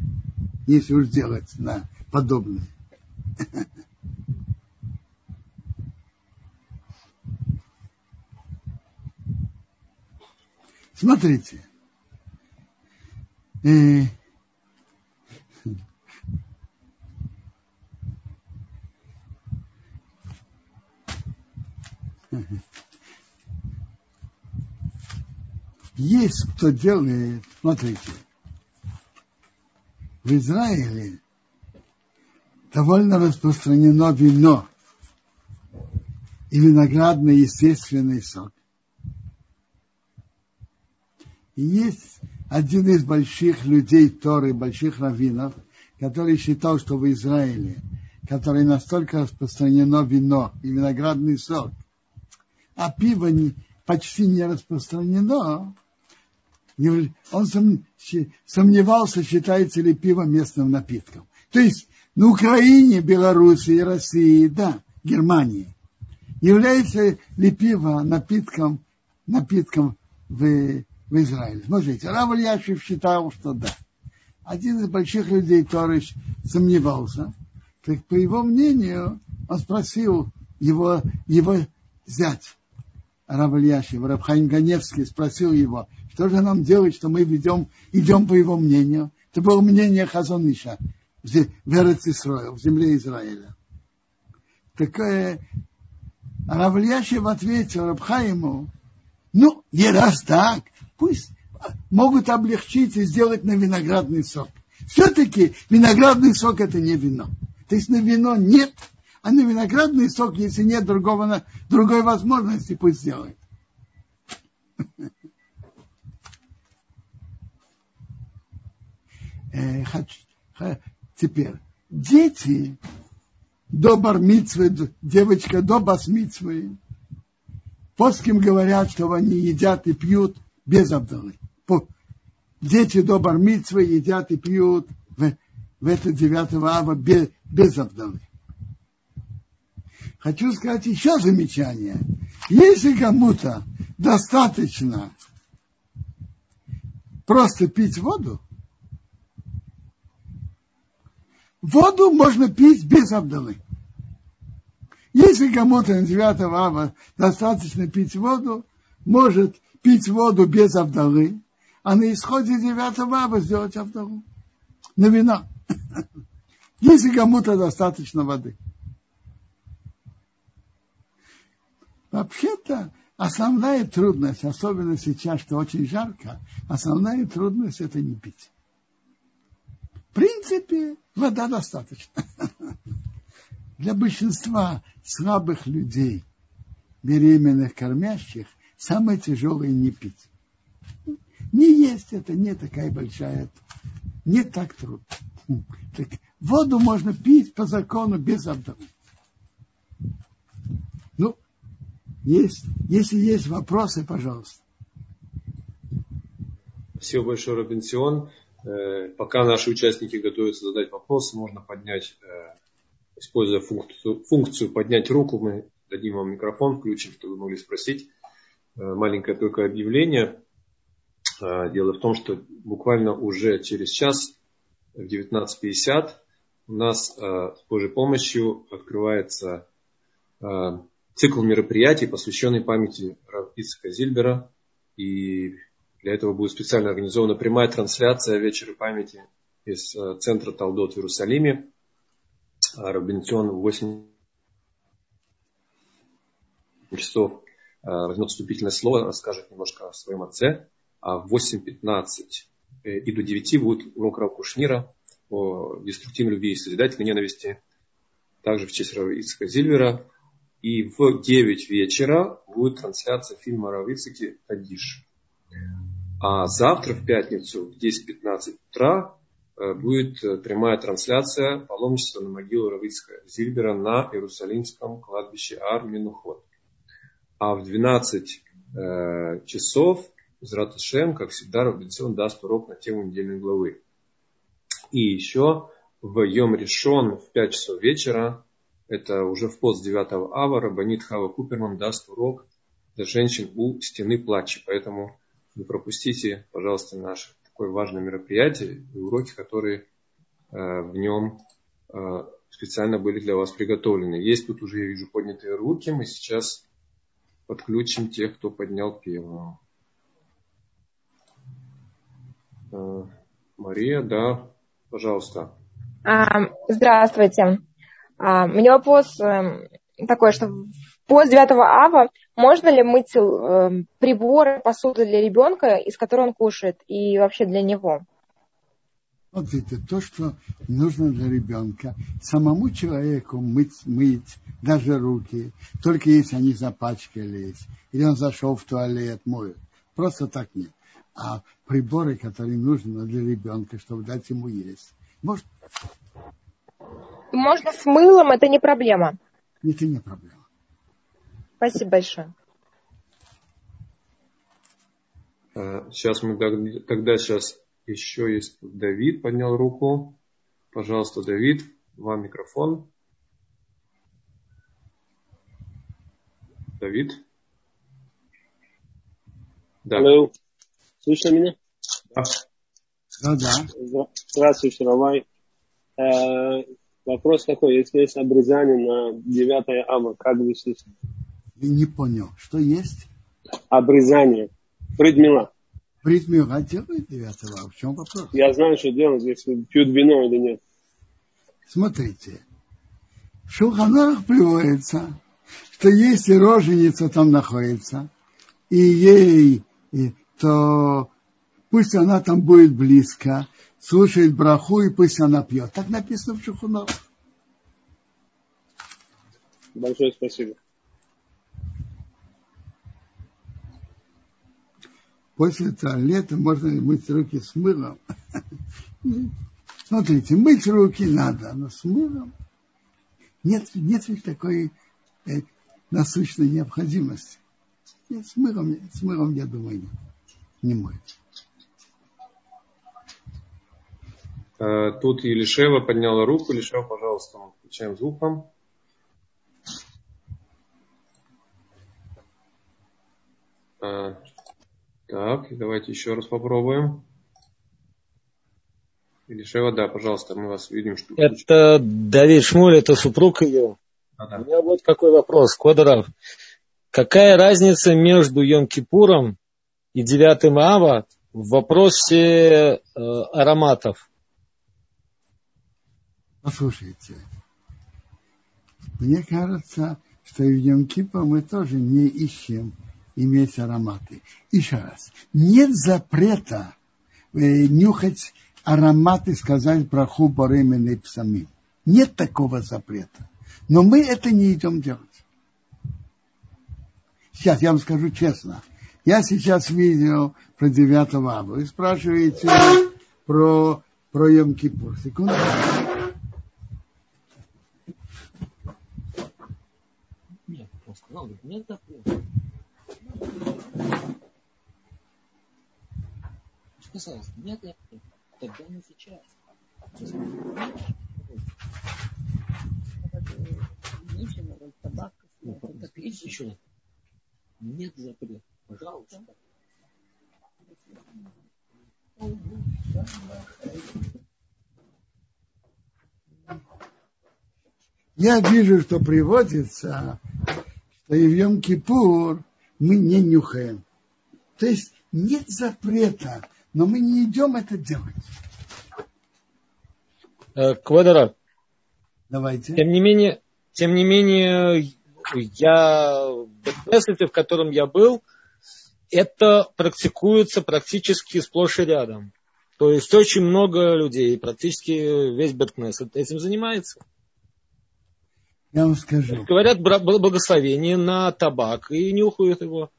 Если уж делать на подобное. Смотрите. Э, есть кто делает, смотрите, в Израиле довольно распространено вино и виноградный естественный сок. И есть один из больших людей Торы, больших раввинов, который считал, что в Израиле, который настолько распространено вино и виноградный сок, а пиво почти не распространено, он сомневался, считается ли пиво местным напитком. То есть на Украине, Белоруссии, России, да, Германии, является ли пиво напитком, напитком в в Израиле. Смотрите, Рав Ильяшев считал, что да. Один из больших людей, который сомневался, так по его мнению, он спросил его, его зять, Рав Ильяшев, Рав Ганевский, спросил его, что же нам делать, что мы ведем, идем по его мнению. Это было мнение Хазониша в Израиле, в земле Израиля. Такое Рав Ильяшев ответил Рабхаиму, ну, не раз так, Пусть могут облегчить и сделать на виноградный сок. Все-таки виноградный сок это не вино. То есть на вино нет, а на виноградный сок, если нет другого, другой возможности, пусть сделает. Теперь, дети до бармитвы, девочка до басмитвы, Поским говорят, что они едят и пьют без Абдалы. Дети до бармитвы едят и пьют в, в это 9 ава без, без Абдалы. Хочу сказать еще замечание. Если кому-то достаточно просто пить воду, воду можно пить без Абдалы. Если кому-то на 9 ава достаточно пить воду, может пить воду без Абдалы, а на исходе 9 ава сделать Абдалу. На вино. Если кому-то достаточно воды. Вообще-то основная трудность, особенно сейчас, что очень жарко, основная трудность это не пить. В принципе, вода достаточно. Для большинства слабых людей, беременных, кормящих, самое тяжелое не пить. Не есть это не такая большая, не так трудно. Так, воду можно пить по закону без абдомена. Ну, есть, если есть вопросы, пожалуйста. Спасибо большое, Робинсион. Э, пока наши участники готовятся задать вопросы, можно поднять э, используя функцию, функцию поднять руку, мы дадим вам микрофон, включим, чтобы вы могли спросить. Э, маленькое только объявление. Дело в том, что буквально уже через час в 19.50 у нас с Божьей помощью открывается цикл мероприятий, посвященный памяти Ицека Зильбера. И для этого будет специально организована прямая трансляция вечера памяти из центра Талдот в Иерусалиме. Робинсон в 8 часов э, возьмет вступительное слово, расскажет немножко о своем отце, а в 8.15 э, и до 9 будет урок Рав Кушнира о деструктивной любви и созидательной ненависти, также в честь Рава Ицка Зильвера. И в 9 вечера будет трансляция фильма Рава Ицки «Тадиш». А завтра в пятницу в 10.15 утра Э, будет э, прямая трансляция паломничества на могилу Равицка Зильбера на Иерусалимском кладбище Ар-Минухот. А в 12 э, часов Зратушем, как всегда, Робинсон даст урок на тему недельной главы. И еще в Йом Решон в 5 часов вечера, это уже в пост 9 ава, Рабанит Хава Куперман даст урок для женщин у стены плача. Поэтому не пропустите, пожалуйста, наш такое важное мероприятие и уроки, которые э, в нем э, специально были для вас приготовлены. Есть тут уже, я вижу, поднятые руки. Мы сейчас подключим тех, кто поднял первого. Э, Мария, да, пожалуйста. А, здравствуйте. А, у меня вопрос эм, такой, что После 9 ава можно ли мыть э, приборы, посуду для ребенка, из которой он кушает, и вообще для него? Смотрите, то, что нужно для ребенка, самому человеку мыть, мыть даже руки, только если они запачкались, или он зашел в туалет, моет. Просто так нет. А приборы, которые нужны для ребенка, чтобы дать ему есть, может... Можно с мылом, это не проблема? Это не проблема. Спасибо большое. А, сейчас мы тогда сейчас еще есть Давид поднял руку. Пожалуйста, Давид, вам микрофон. Давид. Да. Hello. Слышно меня? Да. Да, да. Здравствуйте, Равай. Э, вопрос такой, если есть обрезание на 9 ава, как вы слышите? Не понял. Что есть? Обрезание. Бритмила. Бритмила 9 а в чем вопрос? Я знаю, что делать, если пьют вино или нет. Смотрите. В Шуханах приводится, что если роженица там находится, и ей, и, то пусть она там будет близко, слушает браху и пусть она пьет. Так написано в Шухунов. Большое спасибо. После туалета можно мыть руки с мылом. Смотрите, мыть руки надо, но с мылом нет, нет ведь такой э, насущной необходимости. Нет, с мылом, с мылом я думаю, не, не моет. Э, тут Елишева подняла руку. Елишева, пожалуйста, включаем звук вам. Так, давайте еще раз попробуем. Елишева, да, пожалуйста, мы вас видим. Что... Это Давид Шмуль, это супруг ее. А, да. У меня вот какой вопрос, Квадрав. Какая разница между Йом-Кипуром и 9 Ава в вопросе э, ароматов? Послушайте, мне кажется, что в Йом-Кипур мы тоже не ищем иметь ароматы. Еще раз, нет запрета э, нюхать ароматы, сказать про хубарым и. Нет такого запрета. Но мы это не идем делать. Сейчас я вам скажу честно. Я сейчас видел про 9 августа. Вы спрашиваете про, про Йом-Кипур. Секунду. Нет, он сказал, нет запрета. Сказал, нет запрета. Тогда не сейчас. Табак, еще раз. Нет запрета. Пожалуйста. Я вижу, что приводится, что и в Йом-Кипур мы не нюхаем. То есть нет запрета, но мы не идем это делать. Э, Квадра. Давайте. Тем не менее, тем не менее, я в в котором я был, это практикуется практически сплошь и рядом. То есть очень много людей, практически весь Беткнесет этим занимается. Я вам скажу. Говорят благословение на табак и нюхают его.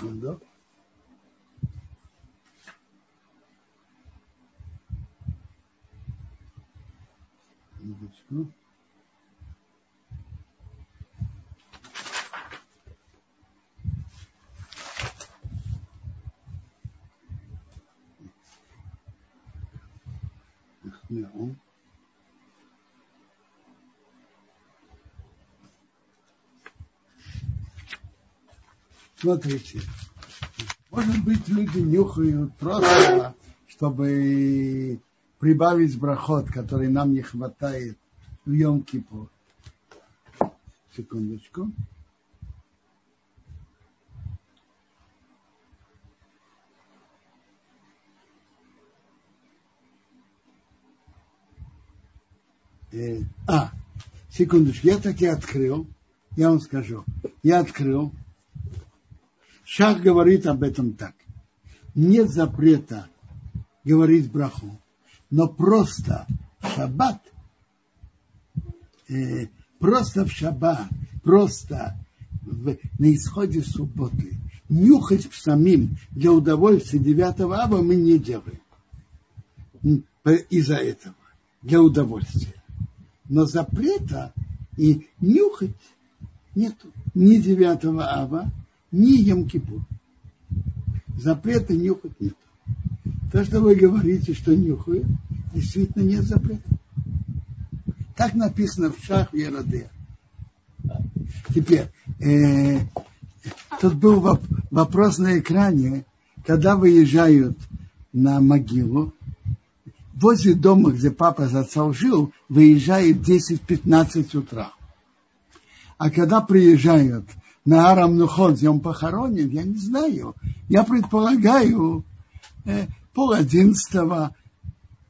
Да? Минуточку. No. Смотрите, может быть, люди нюхают просто, чтобы прибавить брахот, который нам не хватает в Йом-Кипур. Секундочку. Э, а, секундочку, я таки открыл, я вам скажу, я открыл, Шах говорит об этом так. Нет запрета говорить браху, но просто шаббат, э, просто в шаббат, просто в, на исходе субботы нюхать самим для удовольствия 9 ава мы не делаем. Из-за этого. Для удовольствия. Но запрета и нюхать нету. Ни 9 ава, ни Йом-Кипур. Запрета нюхать нет. То, что вы говорите, что нюхают, действительно нет запрета. Так написано в Шах Ераде. Теперь, э, тут был вопрос на экране, когда выезжают на могилу, возле дома, где папа за отцом жил, выезжает 10-15 утра. А когда приезжают на Арам Нухот, где он похоронен, я не знаю. Я предполагаю, э, пол одиннадцатого,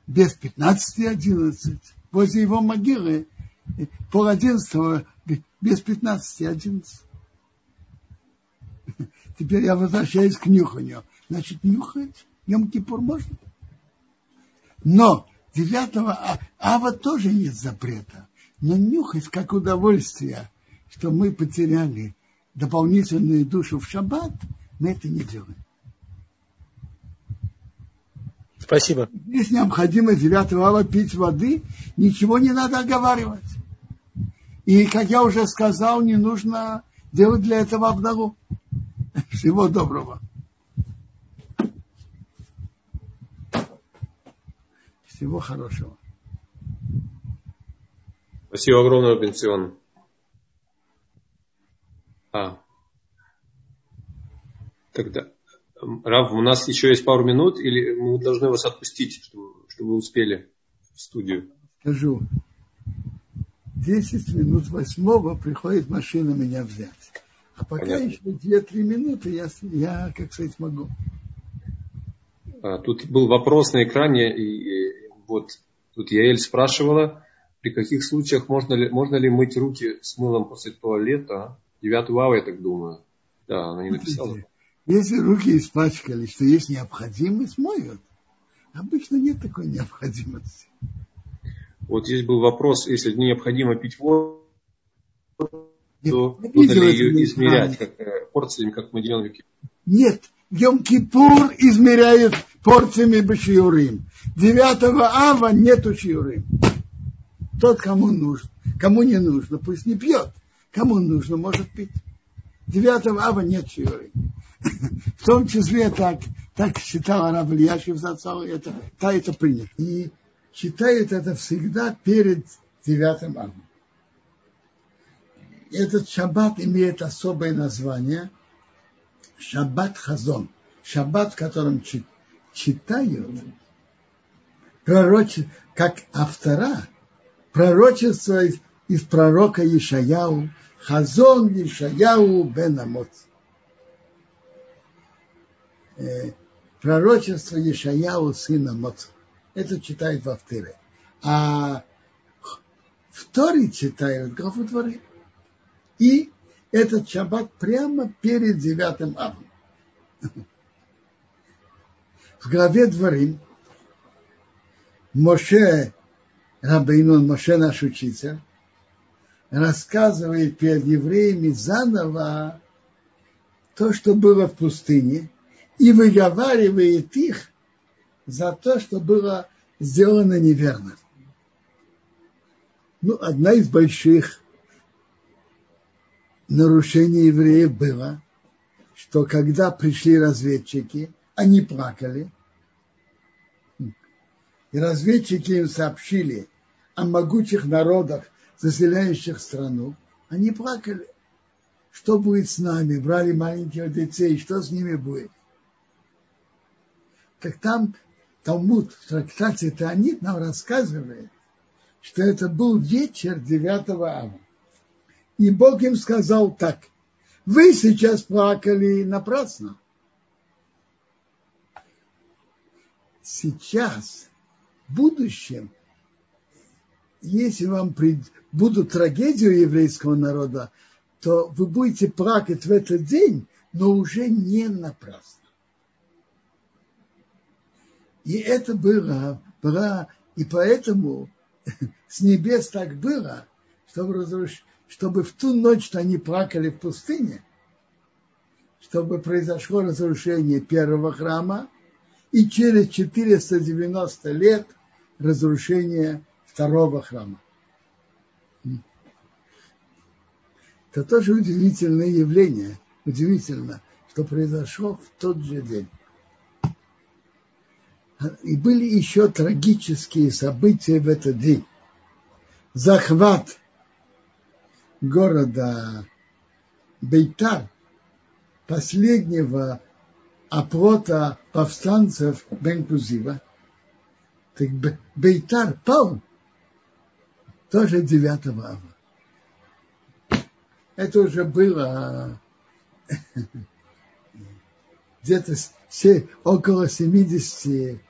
без пятнадцати одиннадцать, возле его могилы, э, пол одиннадцатого Без 15, 11. Теперь я возвращаюсь к нюханию. Значит, нюхать Йом Кипур можно. Но 9 а, ава тоже нет запрета. Но нюхать как удовольствие, что мы потеряли дополнительную душу в шаббат, мы это не делаем. Спасибо. Если необходимо 9 ава пить воды, ничего не надо оговаривать. И, как я уже сказал, не нужно делать для этого обнагу. Всего доброго. Всего хорошего. Спасибо огромное, Бенцион. А. Тогда, Рав, у нас еще есть пару минут, или мы должны вас отпустить, чтобы, чтобы вы успели в студию? Скажу. 10 минут восьмого приходит машина меня взять. А пока Понятно. еще 2-3 минуты я, я, как сказать, могу. А, тут был вопрос на экране, и, и вот тут Яэль спрашивала, при каких случаях можно ли, можно ли мыть руки с мылом после туалета? 9 ава, я так думаю. Да, она не написала. Если руки испачкались, что есть необходимость, моют. Обычно нет такой необходимости. Вот здесь был вопрос, если необходимо пить воду, то нужно ли ее измерять как, э, порциями, как мы делаем Нет, Йом-Кипур измеряет порциями Башиурим. 9 ава нету Шиурим. Тот, кому нужно, кому не нужно, пусть не пьет. Кому нужно, может пить. 9 ава нет Шиурим. В том числе так, так считал Араб Ильяшев Зацал, это, та это принято. И читают это всегда перед девятым авом. Этот шаббат имеет особое название Шаббат Хазон. Шаббат, в котором читают пророче, как автора пророчество из, пророка Ишаяу, Хазон Ишаяу бен Амоц. Э, пророчество Ишаяу сына Моца. Это читают во вторе. А в Торе читают главу дворы. И этот шаббат прямо перед девятым авом. В главе дворы Моше Рабейнун, Моше наш учитель, рассказывает перед евреями заново то, что было в пустыне, и выговаривает их за то, что было сделано неверно. Ну, одна из больших нарушений евреев было, что когда пришли разведчики, они плакали, и разведчики им сообщили о могучих народах, заселяющих страну, они плакали. Что будет с нами? Брали маленьких детей, что с ними будет? Так там Талмуд в трактате Таанит нам рассказывает, что это был вечер 9 ава. И Бог им сказал так, вы сейчас плакали напрасно. Сейчас, в будущем, если вам прид... будут трагедию еврейского народа, то вы будете плакать в этот день, но уже не напрасно. И это было, было и поэтому с небес так было, чтобы, разруш... чтобы в ту ночь, что они плакали в пустыне, чтобы произошло разрушение первого храма, и через 490 лет разрушение второго храма. Это тоже удивительное явление. Удивительно, что произошло в тот же день. И были еще трагические события в этот день. Захват города Бейтар, последнего оплота повстанцев Бенкузива. Так Бейтар пал тоже 9 ава. Это уже было где-то около 70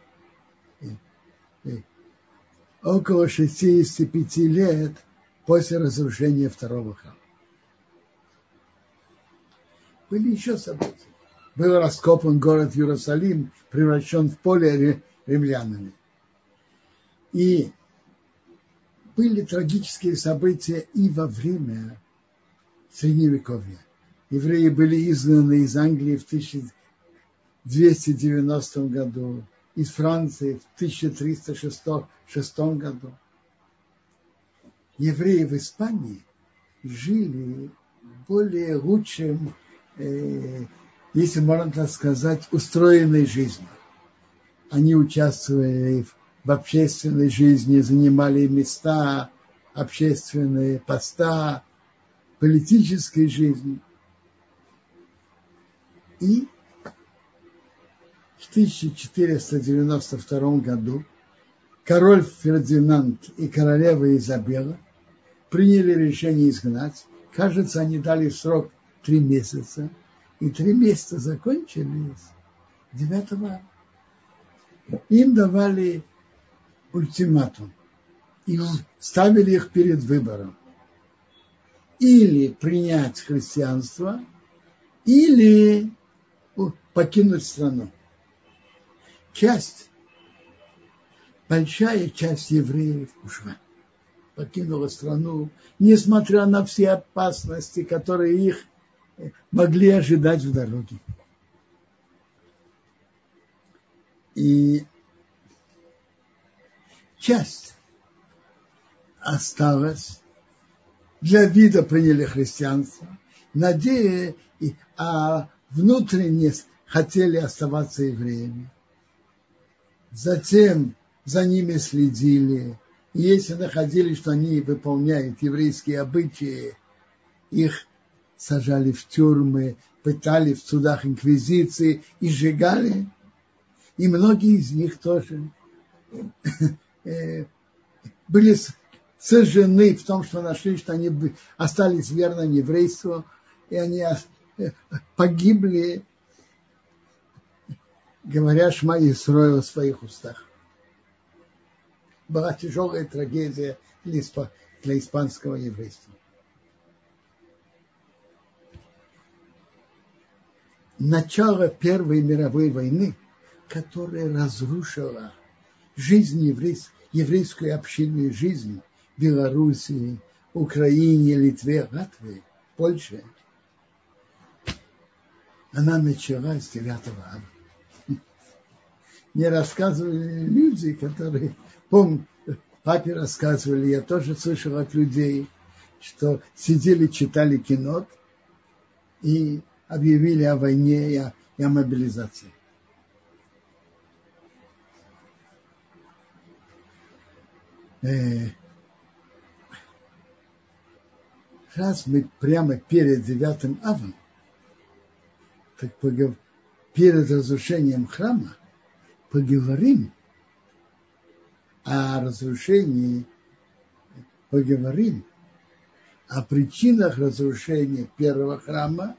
около 65 лет после разрушения второго храма. Были еще события. Был раскопан город Иерусалим, превращен в поле римлянами. И были трагические события и во время Средневековья. Евреи были изгнаны из Англии в 1290 году, из Франции в 1306 году. Евреи в Испании жили более лучшим, э, если можно так сказать, устроенной жизнью. Они участвовали в общественной жизни, занимали места, общественные поста, политической жизни. И в 1492 году король Фердинанд и королева Изабелла приняли решение изгнать. Кажется, они дали срок три месяца. И три месяца закончились 9 марта. Им давали ультиматум. И ставили их перед выбором. Или принять христианство, или покинуть страну часть, большая часть евреев ушла, покинула страну, несмотря на все опасности, которые их могли ожидать в дороге. И часть осталась, для вида приняли христианство, надея, а внутренне хотели оставаться евреями затем за ними следили. И если находили, что они выполняют еврейские обычаи, их сажали в тюрьмы, пытали в судах инквизиции и сжигали. И многие из них тоже были сожжены в том, что нашли, что они остались верны еврейству, и они э, погибли говоря Шма Исроил в своих устах. Была тяжелая трагедия для, испанского еврейства. Начало Первой мировой войны, которая разрушила жизнь еврейской, жизнь в Белоруссии, Украине, Литве, Латвии, Польше, она началась с 9 августа мне рассказывали люди, которые, помню, папе рассказывали, я тоже слышал от людей, что сидели, читали кино и объявили о войне и о, и о мобилизации. Раз мы прямо перед девятым авом, так перед разрушением храма, поговорим о разрушении, поговорим о причинах разрушения первого храма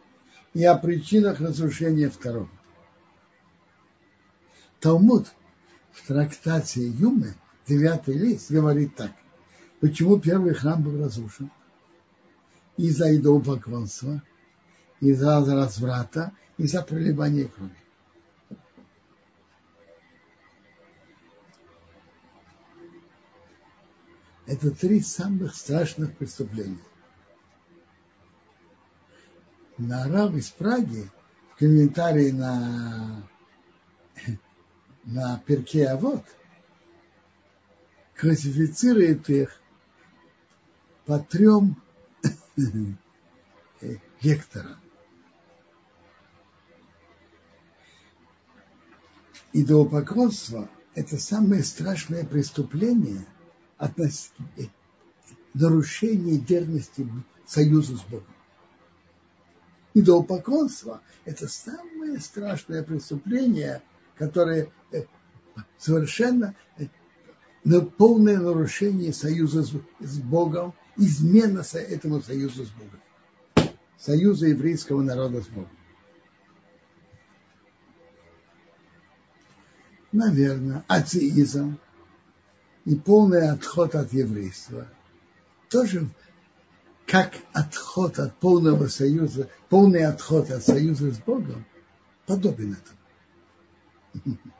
и о причинах разрушения второго. Талмуд в трактате Юмы, девятый лист, говорит так. Почему первый храм был разрушен? Из-за идолопоклонства, из-за разврата, из-за проливания крови. Это три самых страшных преступления. На Араб из Праги в комментарии на, на перке Авод классифицирует их по трем векторам. Идолопоклонство – это самое страшное преступление – относ... нарушение верности союзу с Богом. Идолопоклонство – это самое страшное преступление, которое э, совершенно э, полное нарушение союза с Богом, измена этому союзу с Богом, союза еврейского народа с Богом. Наверное, атеизм – и полный отход от еврейства. тоже как отход от полного союза, полный отход от союза с Богом, подобен этому.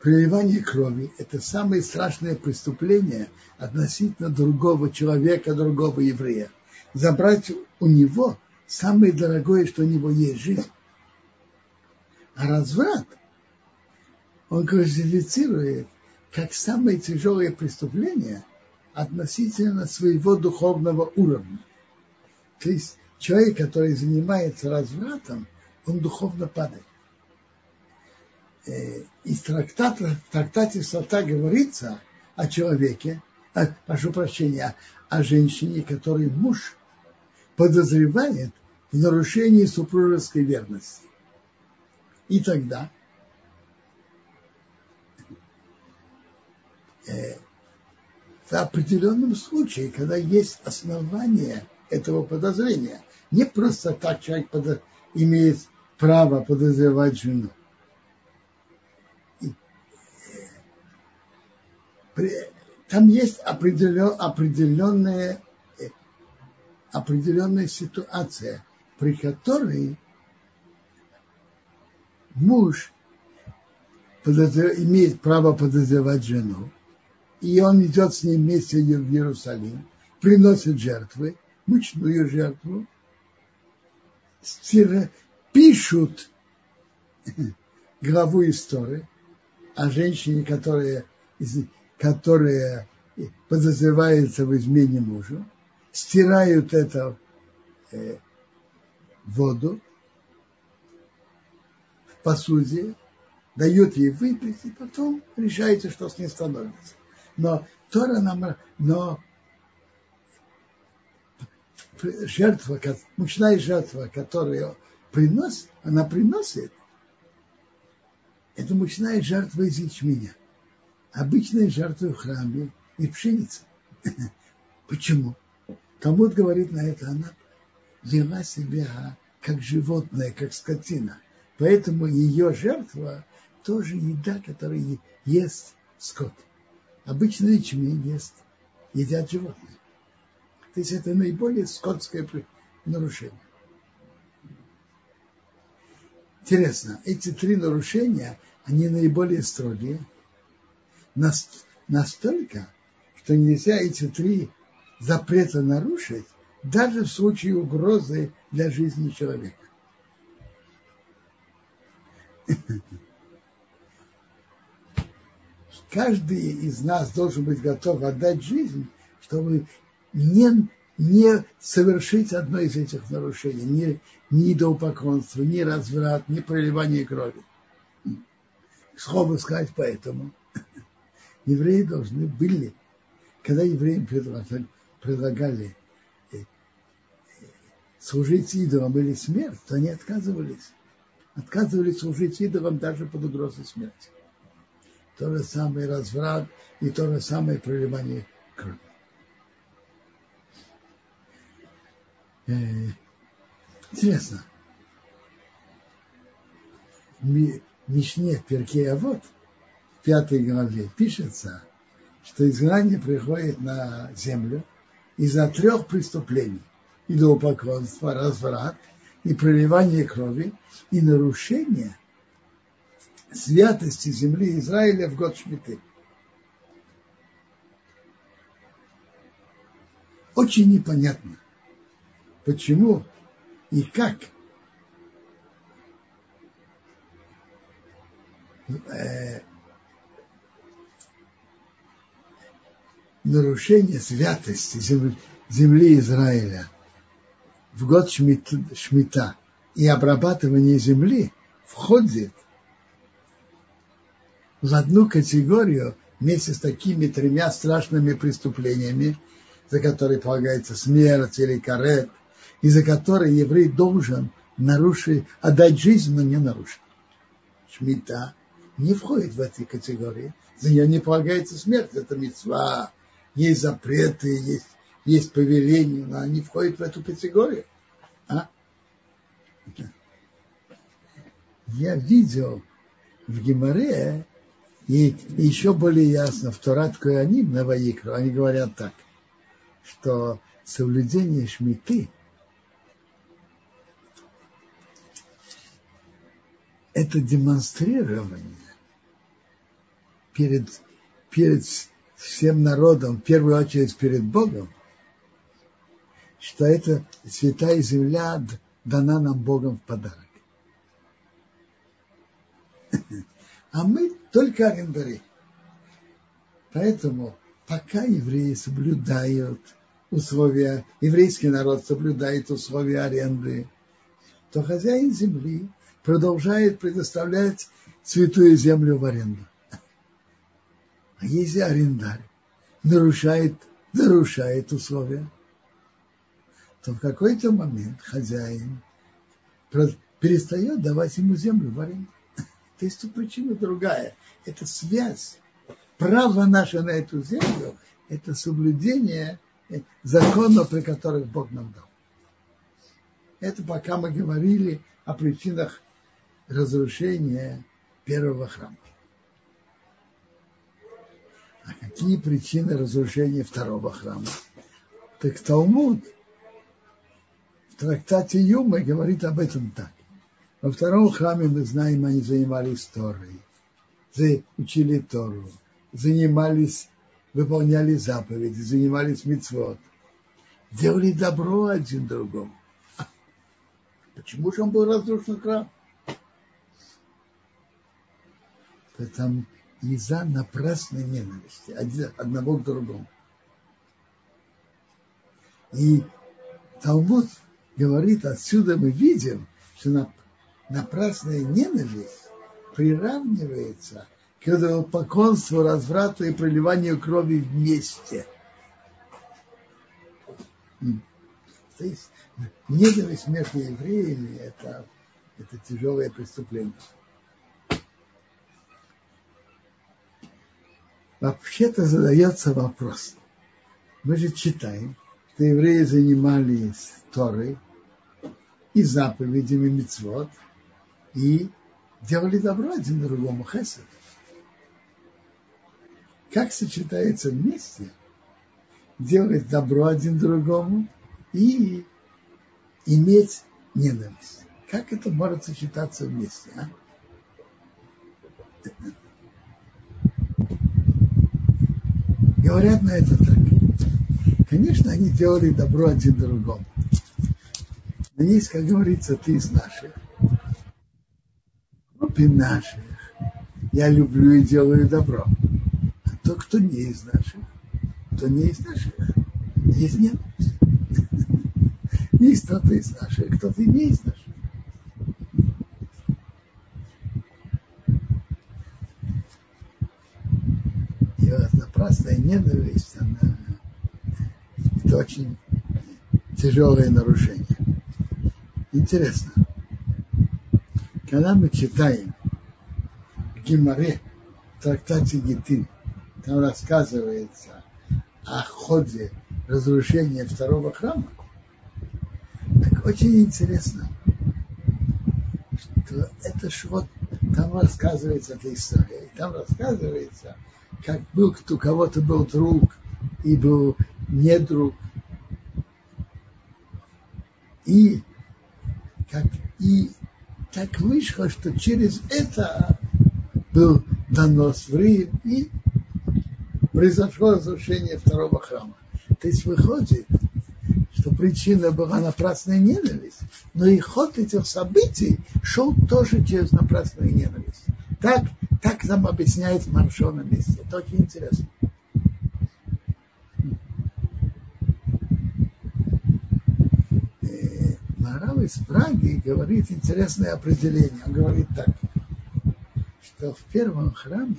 Проливание крови – это самое страшное преступление относительно другого человека, другого еврея. Забрать у него самое дорогое, что у него есть – жизнь. А разврат он классифицирует как самое тяжелое преступление относительно своего духовного уровня. То есть человек, который занимается развратом, он духовно падает. Э, из трактата, в трактате Салта говорится о человеке, а, прошу прощения, о женщине, которой муж подозревает в нарушении супружеской верности. И тогда э, в определенном случае, когда есть основания этого подозрения, не просто так человек подо... имеет право подозревать жену. Там есть определен, определенная, определенная ситуация, при которой муж имеет право подозревать жену, и он идет с ней вместе в Иерусалим, приносит жертвы, мучную жертву, пишут главу истории о женщине, которая, которая подозревается в измене мужу, стирают это э, воду в посуде, дают ей выпить, и потом решается, что с ней становится. Но Тора нам, но жертва, мучная жертва, которую приносит, она приносит, это мучная жертва из ячменя. Обычная жертва в храме и пшеница. Почему? Талмуд говорит на это, она вела себя как животное, как скотина. Поэтому ее жертва тоже еда, которую ест скот. Обычно ячмень ест, едят животные. То есть это наиболее скотское нарушение. Интересно, эти три нарушения, они наиболее строгие, настолько, что нельзя эти три запрета нарушить, даже в случае угрозы для жизни человека. Каждый из нас должен быть готов отдать жизнь, чтобы не, не совершить одно из этих нарушений, ни, ни идолопоклонство, ни разврат, ни проливание крови. Слово сказать поэтому. Евреи должны были, когда евреям предлагали, предлагали э, служить идолам или смерть, то они отказывались. Отказывались служить идолам даже под угрозой смерти. То же самое разврат и то же самое проливание крови. Э, интересно. Мишне Перкея вот пятой главе пишется, что изгнание приходит на землю из-за трех преступлений. Идолопоклонство, разврат и проливание крови и нарушение святости земли Израиля в год Шмиты. Очень непонятно, почему и как э, нарушение святости земли, Израиля в год шмит, Шмита. И обрабатывание земли входит в одну категорию вместе с такими тремя страшными преступлениями, за которые полагается смерть или карет, и за которые еврей должен нарушить, отдать жизнь, но не нарушить. Шмита не входит в эти категории, за нее не полагается смерть, это мецва, есть запреты, есть, есть повеления, но они входят в эту категорию. А? Я видел в Гимаре И еще более ясно, в Торат Коаним на Ваикру, они говорят так, что соблюдение шмиты это демонстрирование перед, перед всем народом, в первую очередь перед Богом, что эта святая земля дана нам Богом в подарок. А мы только арендари. Поэтому пока евреи соблюдают условия, еврейский народ соблюдает условия аренды, то хозяин земли продолжает предоставлять святую землю в аренду. А если арендарь нарушает, нарушает условия, то в какой-то момент хозяин перестает давать ему землю в аренду. То есть тут причина другая. Это связь. Право наше на эту землю – это соблюдение законов, при которых Бог нам дал. Это пока мы говорили о причинах разрушения первого храма. А какие причины разрушения второго храма? Так Талмуд в трактате Юма говорит об этом так. Во втором храме, мы знаем, они занимались Торой, учили Тору, занимались, выполняли заповеди, занимались мицвод, делали добро один другому. Почему же он был разрушен храм? Потому из-за напрасной ненависти одного к другому. И Талмуд говорит, отсюда мы видим, что напрасная ненависть приравнивается к идолопоклонству, разврату и проливанию крови вместе. То есть ненависть между евреями это, это тяжелое преступление. Вообще-то задается вопрос. Мы же читаем, что евреи занимались Торой и заповедями мицвод – и делали добро один другому, хесед. Как сочетается вместе делать добро один другому и иметь ненависть? Как это может сочетаться вместе? А? Говорят на это так. Конечно, они делали добро один другому. Но есть, как говорится, ты из наших группе наших я люблю и делаю добро. А то, кто не из наших, то не из наших. Есть нет. Есть кто-то из наших, кто-то не из наших. И вот напрасная ненависть, она это очень тяжелое нарушение. Интересно когда мы читаем Гимаре, в трактате Гитин, там рассказывается о ходе разрушения второго храма, так очень интересно, что это ж вот там рассказывается эта история, там рассказывается, как был, у кого-то был друг и был не друг, и как и так вышло, что через это был донос в Рим и произошло разрушение второго храма. То есть выходит, что причина была напрасная ненависть, но и ход этих событий шел тоже через напрасную ненависть. Так, так нам объясняет Маршо на месте. Это очень интересно. Марал из Праги говорит интересное определение. Он говорит так, что в первом храме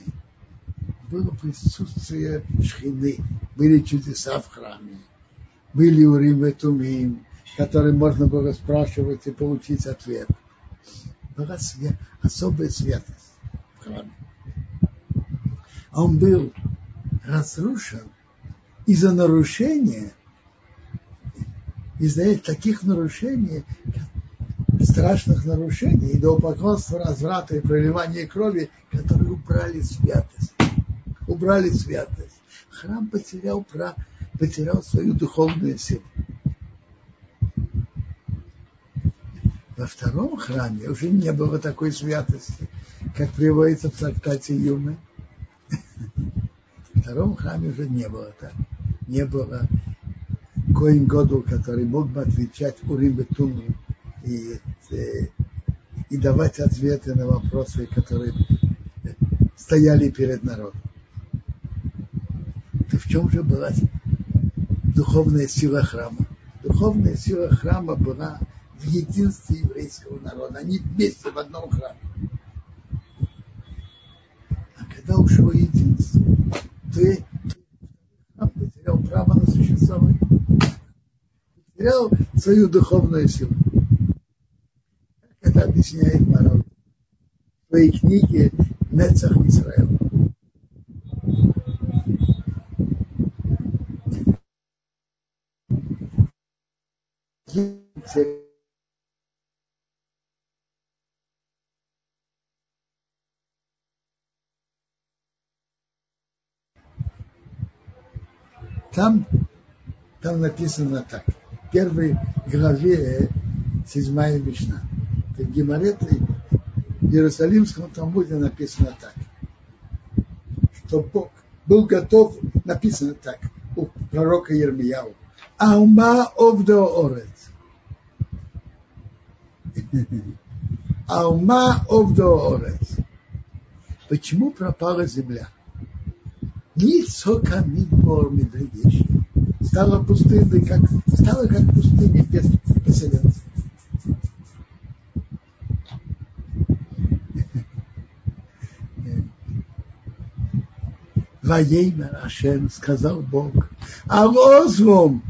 было присутствие шхины, были чудеса в храме, были урим и тумим, которые можно было спрашивать и получить ответ. Была свет, особая святость в храме. Он был разрушен из-за нарушения из-за таких нарушений, страшных нарушений, идолопоклонства, разврата и проливания крови, которые убрали святость. Убрали святость. Храм потерял, потерял свою духовную силу. Во втором храме уже не было такой святости, как приводится в трактате Юмы. В втором храме уже не было так. Не было Коин Году, который мог бы отвечать Урим Бетуму и, э, и давать ответы на вопросы, которые стояли перед народом. То в чем же была духовная сила храма? Духовная сила храма была в единстве еврейского народа. Они вместе в одном храме. А когда ушло единство, храм потерял право на существование. Потерял свою духовную силу. Как это объясняет народ в своей книге Нецах Израиля. Thank Там, там написано так. В первой главе седьмая Мишна. В Гимарете в Иерусалимском Талмуде написано так. Что Бог был готов, написано так, у пророка Ермияу. Аума овдо орец. Аума овдо орец. Почему пропала земля? Стала пустынной, как, стала как пустыня без поселенцев. Ваеймер Ашем, сказал Бог, а озвом,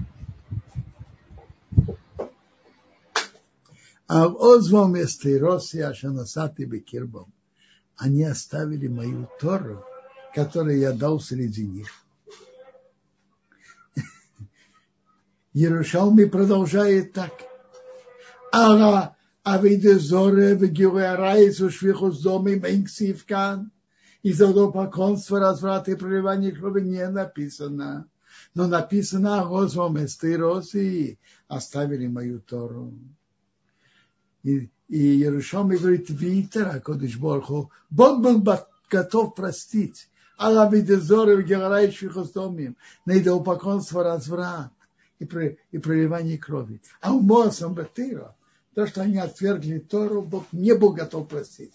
а озвом эстейроси ашанасати бекирбом. Они оставили мою Тору, которые я дал среди них. Иерушалми продолжает так. Ара Авидезоре Вегюрарайс Ушвихус Доми Менксивкан. И за поконство, разврат и проливание крови не написано. Но написано Госвом Эстироси оставили мою Тору. И, и Иерушалми говорит, Витера, Кодыш Борху, Бог был готов простить Алабидезоры Герающих Остомим, на идолопоклонство, разврат и, и проливание крови. А у Моасом Батыра, то, что они отвергли Тору, Бог не был готов простить.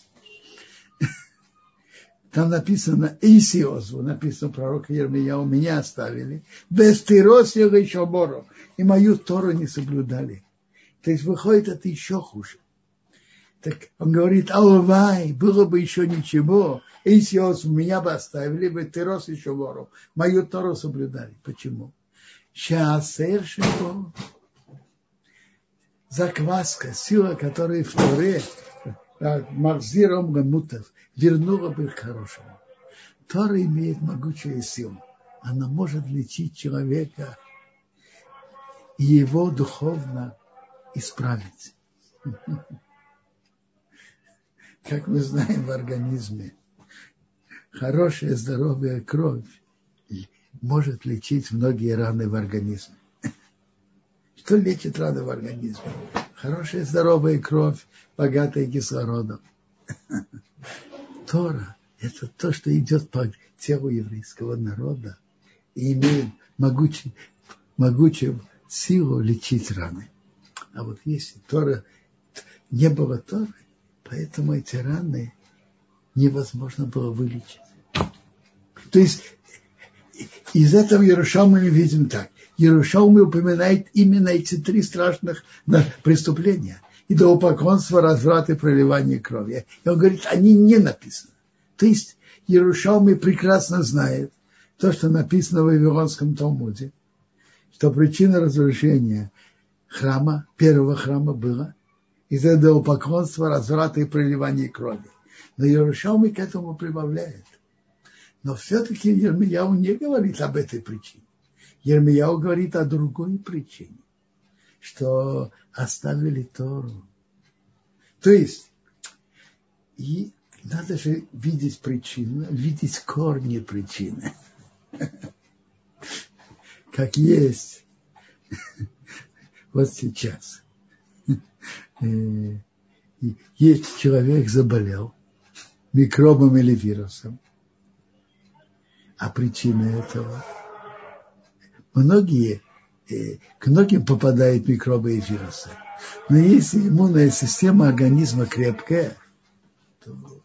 Там написано Исиозу, написано пророк Ермия, у меня оставили. Без тирос еще бору. И мою Тору не соблюдали. То есть выходит это еще хуже. Так он говорит, алвай, было бы еще ничего, если меня бы оставили, бы ты рос еще вору. Мою Тору соблюдали. Почему? Шаасер шибо. Закваска, сила, которая в Торе, Махзиром Гамутов, вернула бы к хорошему. Тора имеет могучую силу. Она может лечить человека и его духовно исправить как мы знаем в организме, хорошая здоровая кровь может лечить многие раны в организме. Что лечит раны в организме? Хорошая здоровая кровь, богатая кислородом. Тора – это то, что идет по телу еврейского народа и имеет могучий, могучую силу лечить раны. А вот если Тора не было Торы, Поэтому эти раны невозможно было вылечить. То есть из этого Ярушалма мы видим так. Ярушалма упоминает именно эти три страшных преступления. Идолопоклонство, разврат и проливание крови. И он говорит, они не написаны. То есть Ярушалми прекрасно знает то, что написано в Вавилонском Талмуде, что причина разрушения храма, первого храма была из этого поклонства, разврата и проливания крови. Но Иерушалми к этому прибавляет. Но все-таки Ермияу не говорит об этой причине. Ермияу говорит о другой причине, что оставили Тору. То есть, и надо же видеть причину, видеть корни причины. Как есть. Вот сейчас. Э, есть человек заболел микробом или вирусом. А причина этого? Многие, э, к многим попадают микробы и вирусы. Но если иммунная система организма крепкая, то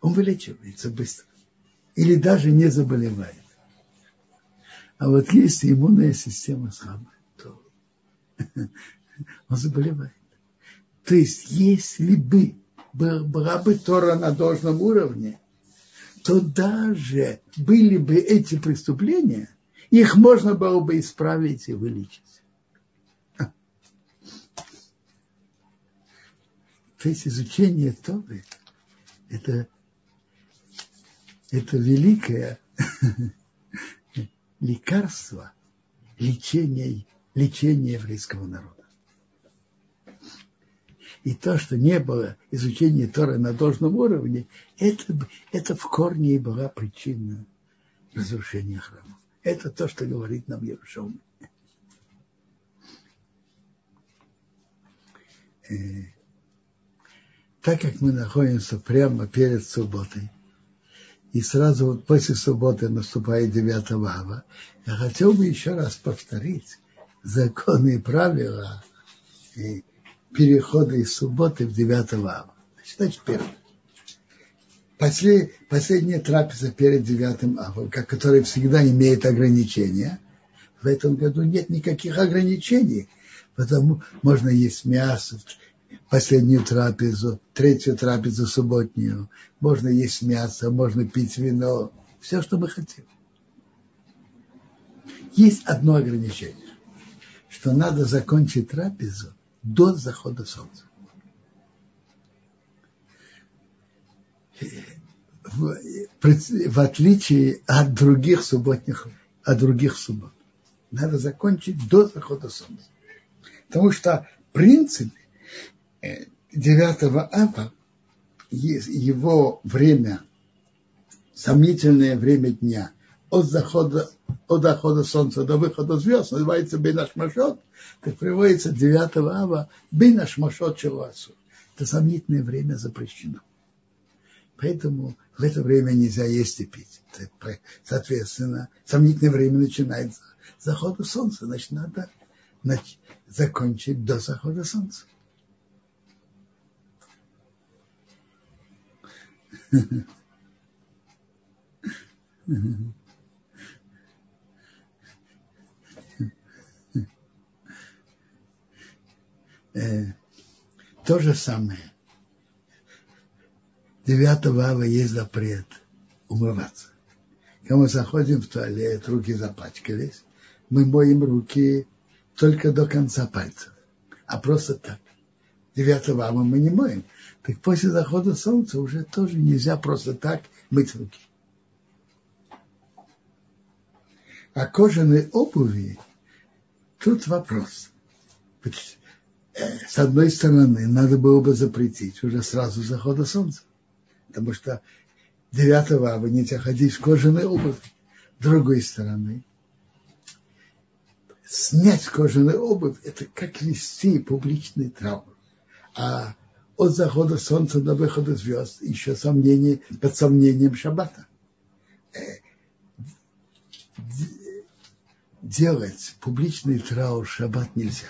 он вылечивается быстро. Или даже не заболевает. А вот если иммунная система слабая, то он заболевает. То есть, если бы была бы Тора на должном уровне, то даже были бы эти преступления, их можно было бы исправить и вылечить. То есть изучение Торы – это, это великое лекарство лечения, лечения еврейского народа. И то, что не было изучения Торы на должном уровне, это, это в корне и была причина разрушения храма. Это то, что говорит нам Ярушалм. Э, так как мы находимся прямо перед субботой, и сразу вот после субботы наступает 9 ава, я хотел бы еще раз повторить законы и правила перехода из субботы в 9 ава. Значит, первое. После, последняя трапеза перед 9 авом, которая всегда имеет ограничения, в этом году нет никаких ограничений, потому можно есть мясо, последнюю трапезу, третью трапезу субботнюю, можно есть мясо, можно пить вино, все, что мы хотим. Есть одно ограничение, что надо закончить трапезу до захода солнца. В, в отличие от других субботних, от других суббот. Надо закончить до захода солнца. Потому что в принципе 9 ава его время, сомнительное время дня, от захода, от захода солнца до выхода звезд, называется Бенашмашот, так приводится 9 ава Бенашмашот Челуасу. Это сомнительное время запрещено. Поэтому в это время нельзя есть и пить. Соответственно, сомнительное время начинается с захода солнца. Значит, надо закончить до захода солнца. Э, то же самое. 9 ава есть запрет умываться. Когда мы заходим в туалет, руки запачкались, мы моем руки только до конца пальцев. А просто так. 9 ава мы не моем. Так после захода солнца уже тоже нельзя просто так мыть руки. А кожаные обуви, тут вопрос. С одной стороны, надо было бы запретить уже сразу захода солнца, потому что 9 ава нельзя ходить в кожаной обуви. С другой стороны, снять кожаную обувь – это как вести публичный траур. А от захода солнца до выхода звезд еще сомнение, под сомнением шаббата. Э, делать публичный траур шаббат нельзя.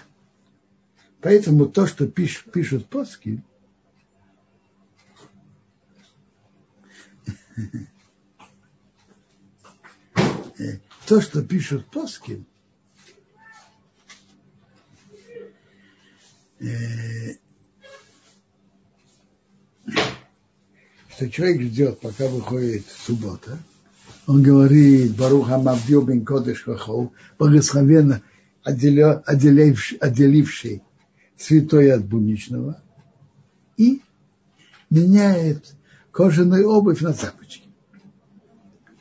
Поэтому то, что пишут, пишут поски, то, что пишут поски, что человек ждет, пока выходит суббота, он говорит, Баруха Мавдил бен Кодыш Вахол, благословенно отделивший, отделивший святой от буничного, и меняет кожаную обувь на цапочки.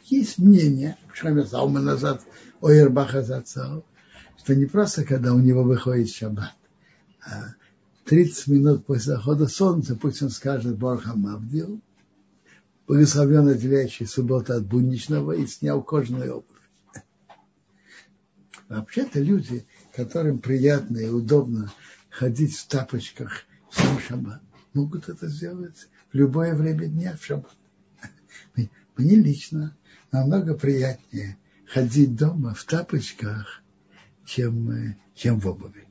Есть мнение, Шами Залма назад, Ойербаха Зацал, что не просто когда у него выходит шаббат, а 30 минут после захода солнца, пусть он скажет Борхам Авдил, благословен отделяющий субботу от будничного и снял кожаную обувь. Вообще-то люди, которым приятно и удобно ходить в тапочках в шаббат, могут это сделать в любое время дня в шаббат. Мне лично намного приятнее ходить дома в тапочках, чем, э, чем в обуви.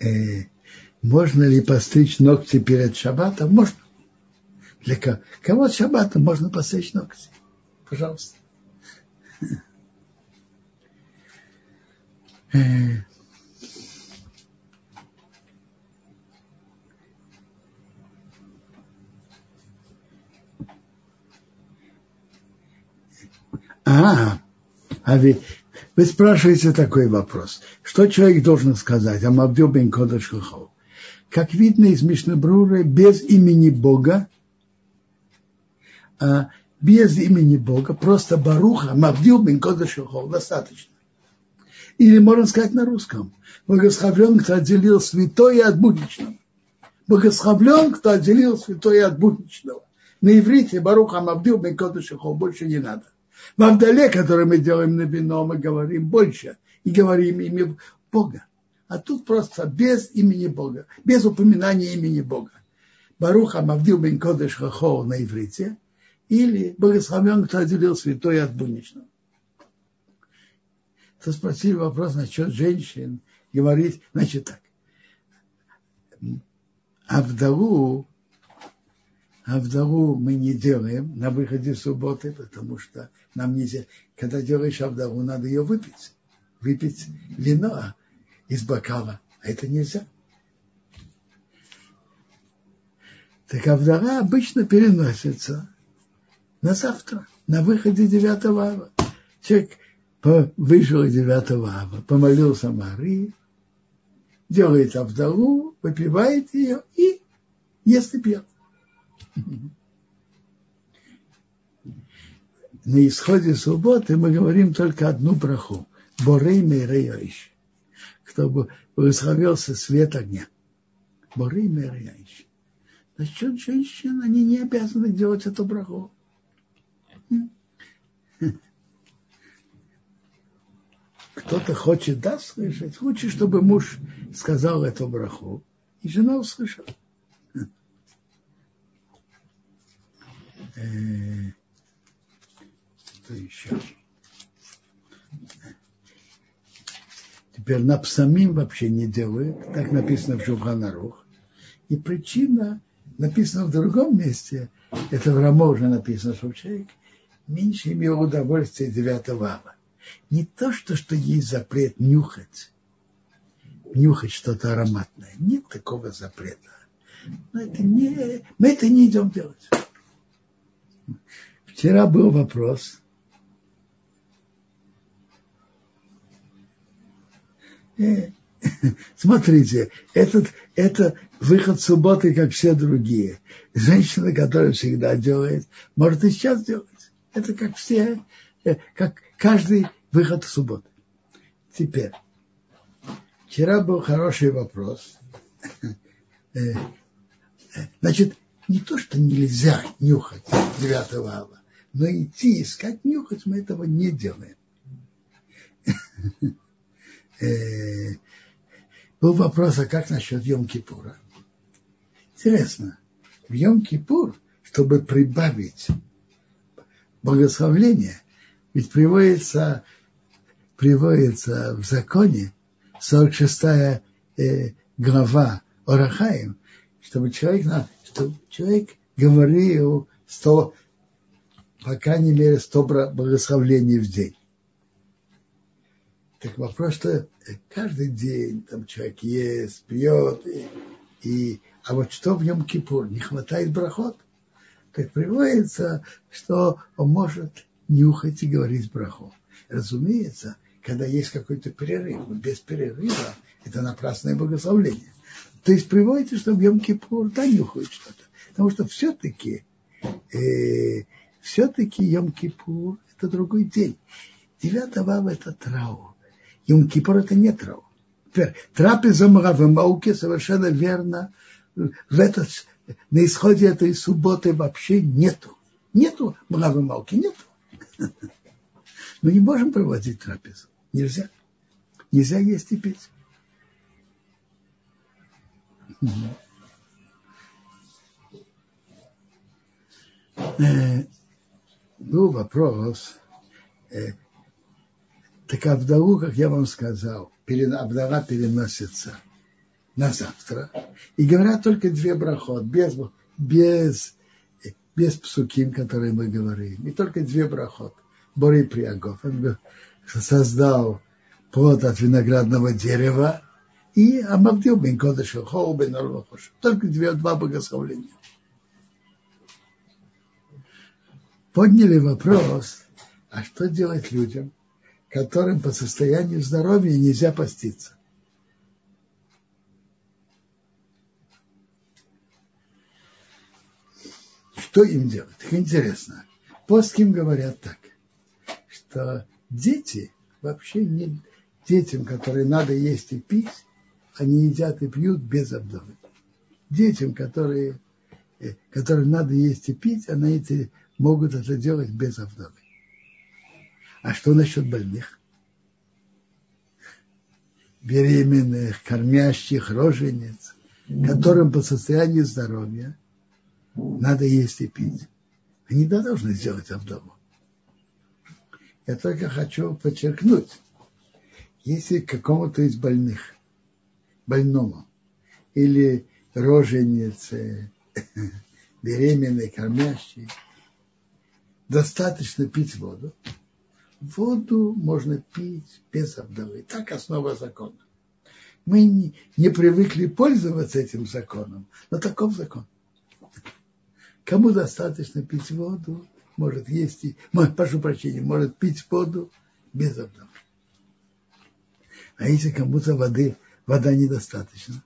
Э, можно ли постричь ногти перед шаббатом? Можно. Для кого? Кого с шаббатом можно постричь ногти? Пожалуйста. А, а вы, вы спрашиваете такой вопрос. Что человек должен сказать? Амавдю бен. Как видно из Мишнабруры, без имени Бога, а без имени Бога, просто Баруха, Мавдил бен достаточно. Или можно сказать на русском. Благословлен, кто отделил святое от будничного. Благословлен, кто отделил святое от будничного. На иврите Баруха Мавдил бен больше не надо. В Авдале, который мы делаем на вино, мы говорим больше и говорим имя Бога. А тут просто без имени Бога, без упоминания имени Бога. Баруха Мавдил бен Кодеш Хахо на иврите или благословен, кто отделил святой от будничного. То спросили вопрос насчет женщин, говорить, значит так, а а вдову мы не делаем на выходе субботы, потому что нам нельзя, когда делаешь авдову, надо ее выпить. Выпить вино из бокала, а это нельзя. Так авдова обычно переносится на завтра, на выходе 9 ава. Человек вышел 9 ава, помолился Марии, делает авдову, выпивает ее и ест и пьет. На исходе субботы мы говорим только одну браху. Борей Мерейоиш. Кто благословился свет огня. Борей Мерейоиш. Насчет женщин они не обязаны делать эту браху. Кто-то хочет, да, слышать. Лучше, чтобы муж сказал эту браху, и жена услышала. Что еще? Теперь на псамим вообще не делают, так написано в Шуханарух. И причина написана в другом месте, это в Рамо уже написано, что человек меньше имел удовольствия 9 ава. Не то, что, что есть запрет нюхать, нюхать что-то ароматное. Нет такого запрета. Но это не, мы это не идем делать. Вчера был вопрос. Э, смотрите, этот, это выход субботы, как все другие. Женщина, которая всегда делает, может и сейчас делать. Это как все, э, как каждый выход в. Теперь, вчера был хороший вопрос. Э, значит, не то, что нельзя нюхать 9 ава, но идти искать нюхать мы этого не делаем. Э, был вопрос, а как насчет Йом-Кипура? Интересно, в Йом-Кипур, чтобы прибавить благословление, ведь приводится, приводится в законе 46 э, глава Орахаим, чтобы человек, чтобы человек говорил 100, по крайней мере, 100 благословлений в день. Так вопрос, что каждый день там человек ест, пьет, и, и, а вот что в нем кипур? Не хватает брахот? Так приводится, что он может нюхать и говорить брахот. Разумеется, когда есть какой-то перерыв, без перерыва это напрасное благословление. То есть приводится, что в Йом-Кипур да нюхают что-то. Потому что все-таки э, все-таки Йом-Кипур это другой день. 9 ава это траур. Йом-Кипур это не траур. Трапеза Мравамауки совершенно верно. В этот, на исходе этой субботы вообще нету. Нету Мравамауки, нету. Мы не можем проводить трапезу. Нельзя. Нельзя есть и пить. Э, был вопрос, э, так Авдалу, как я вам сказал, Авдала переносится на завтра. И говорят только две брахот, без, без, без псуким, которые мы говорим. И только две брахот. Бори Приагов. Он создал плод от виноградного дерева и Амавдил бен Кодыш Хоу бен Только две, два богословления. Подняли вопрос, а что делать людям, которым по состоянию здоровья нельзя поститься. Что им делать? Интересно. Плоским говорят так, что дети вообще не детям, которые надо есть и пить, они едят и пьют без обдовы. Детям, которые, э, которым надо есть и пить, они эти, могут это делать без обдовы. А что насчет больных? Беременных, кормящих, рожениц, которым по состоянию здоровья надо есть и пить. Они да, должны сделать вдову. Я только хочу подчеркнуть, если какому-то из больных, больному, или роженице, беременной, кормящей, достаточно пить воду, воду можно пить без обдовы. Так основа закона. Мы не, не привыкли пользоваться этим законом, но таков закон. Кому достаточно пить воду, может есть и, прошу прощения, может пить воду без обдовы. А если кому-то воды, вода недостаточно,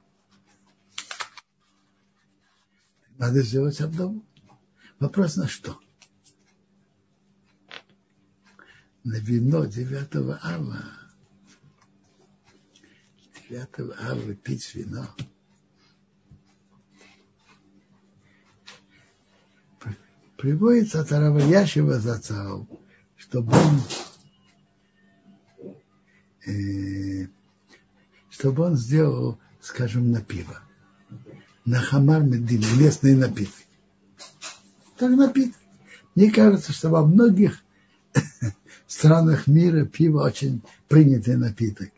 надо сделать обдову. Вопрос на что? на вино 9 ава. 9 ава пить вино. Приводится от Араваяшева Зацау, чтобы он э, чтобы он сделал, скажем, на пиво. На хамар медин, местный напиток. Так напиток. Мне кажется, что во многих странах мира пиво очень принятый напиток.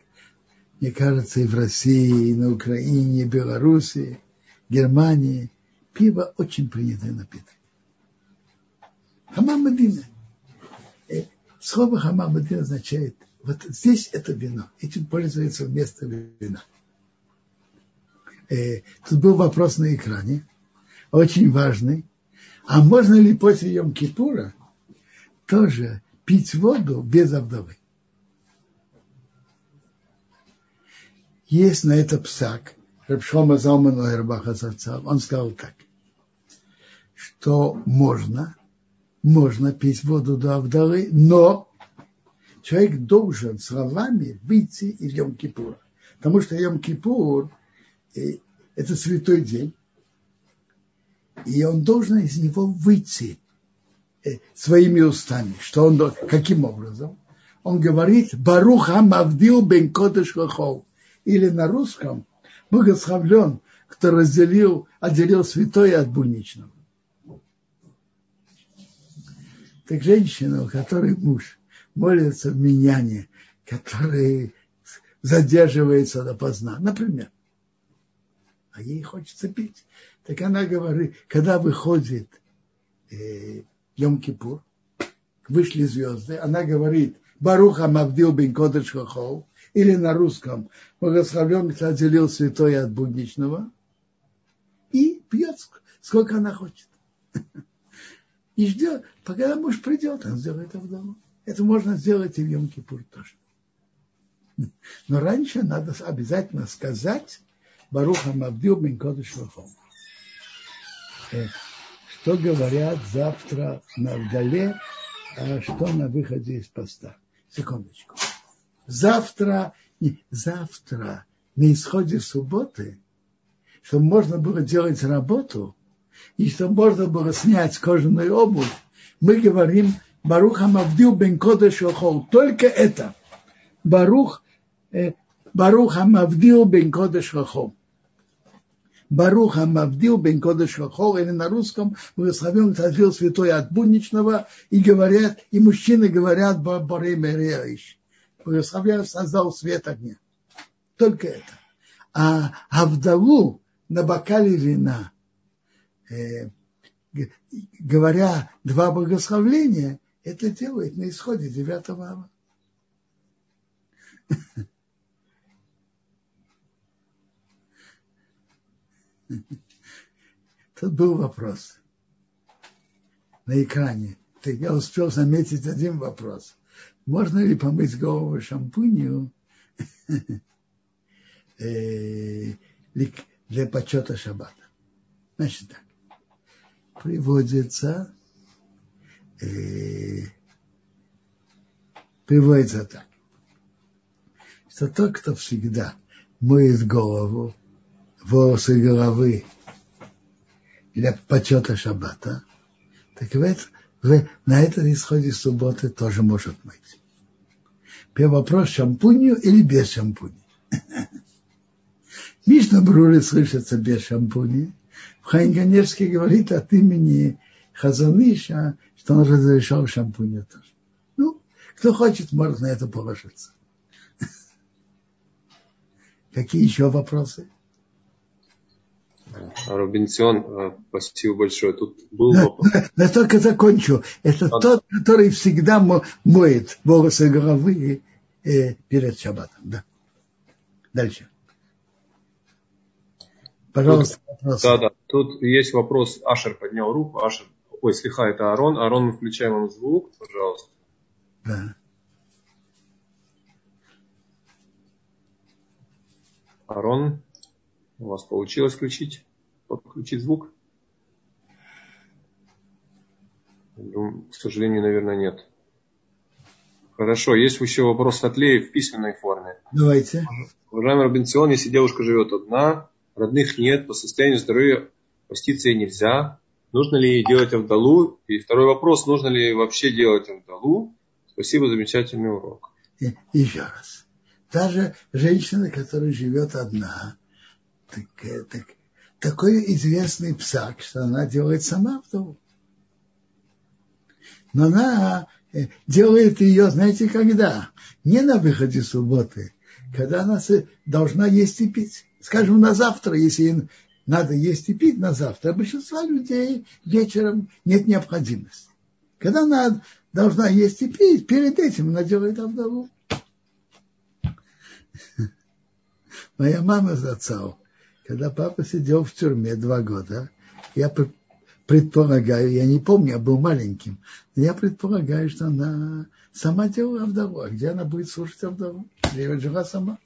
Мне кажется, и в России, и на Украине, и Беларуси, Германии пиво очень принятый напиток. Хамам Мадина. Э, слово хамам Мадина означает, вот здесь это вино, этим пользуется вместо вина. Э, тут был вопрос на экране, очень важный. А можно ли после Йом-Кипура тоже пить воду без обдовы. Есть на это псак, Рабшома Залман он сказал так, что можно, можно пить воду до Авдалы, но человек должен словами выйти из Йом-Кипура. Потому что Йом-Кипур э, – это святой день, и он должен из него выйти Э, своими устами. Что он, каким образом? Он говорит, Баруха Мавдил бен Кодыш Вахол. Или на русском, благословлен, кто разделил, отделил святое от будничного. Так женщина, у которой муж молится в меняне, который задерживается допоздна, например, а ей хочется пить, так она говорит, когда выходит э, Йом-Кипур, вышли звезды, она говорит, Баруха Мавдил бен Кодыш Хохол, или на русском, благословлен, кто отделил святое от будничного, и пьет, сколько она хочет. И ждет, пока муж придет, он сделает это в дому. Это можно сделать и в Йом-Кипур тоже. Но раньше надо обязательно сказать Баруха Мавдил бен Кодыш Хохол что говорят завтра на Вдале, а что на выходе из поста. Секундочку. Завтра, не, завтра на исходе субботы, чтобы можно было делать работу, и чтобы можно было снять кожаную обувь, мы говорим Баруха Мавдил бен Кодеш Только это. Барух, э, Баруха Мавдил бен Кодеш Баруха Мавдил бен Кодеш или на русском благословен отвел святой от будничного, и говорят, и мужчины говорят Боре Мереиш. Благословляю, создал свет огня. Только это. А, а вдову на бокале вина, э, говоря два благословления, это делает на исходе девятого ава. Тут был вопрос на экране. Я успел заметить один вопрос. Можно ли помыть голову шампунью э, для почета шаббата? Значит так. Приводится приводится так, что тот, кто всегда моет голову, волосы головы для почета шаббата, так говорит, на этом исходе субботы тоже может мыть. Первый вопрос, шампунью или без шампуня? Мишна Брури слышится без шампуня. Хайнганевский говорит от имени Хазаныша, что он разрешал шампунь тоже. Ну, кто хочет, может на это положиться. Какие еще вопросы? Робинсон, э, спасибо большое. Тут был да, вопрос. Да, только закончу. Это а... тот, который всегда моет волосы головы э, перед шаббатом. Да. Дальше. Пожалуйста, тут, вопрос. Да, да. Тут есть вопрос. Ашер поднял руку. Ашер, ой, слегка, это Арон. Арон, мы включаем вам звук, пожалуйста. Да. Арон, у вас получилось включить, подключить звук? К сожалению, наверное, нет. Хорошо, есть еще вопрос от Леи в письменной форме. Давайте. Уважаемый Робинсон, если девушка живет одна, родных нет, по состоянию здоровья поститься ей нельзя, нужно ли делать Авдалу? И второй вопрос, нужно ли вообще делать Авдалу? Спасибо, замечательный урок. И, еще раз. Даже женщина, которая живет одна, так, э, так, такой известный псак, что она делает сама Авдалу. Но она э, делает ее, знаете, когда? Не на выходе субботы, когда она должна есть и пить. Скажем, на завтра, если надо есть и пить на завтра, большинство людей вечером нет необходимости. Когда она должна есть и пить, перед этим она делает Авдалу. Моя мама зацал, когда папа сидел в тюрьме два года, я предполагаю, я не помню, я был маленьким, но я предполагаю, что она сама делала Авдалу. А где она будет слушать Авдалу? Где жила сама.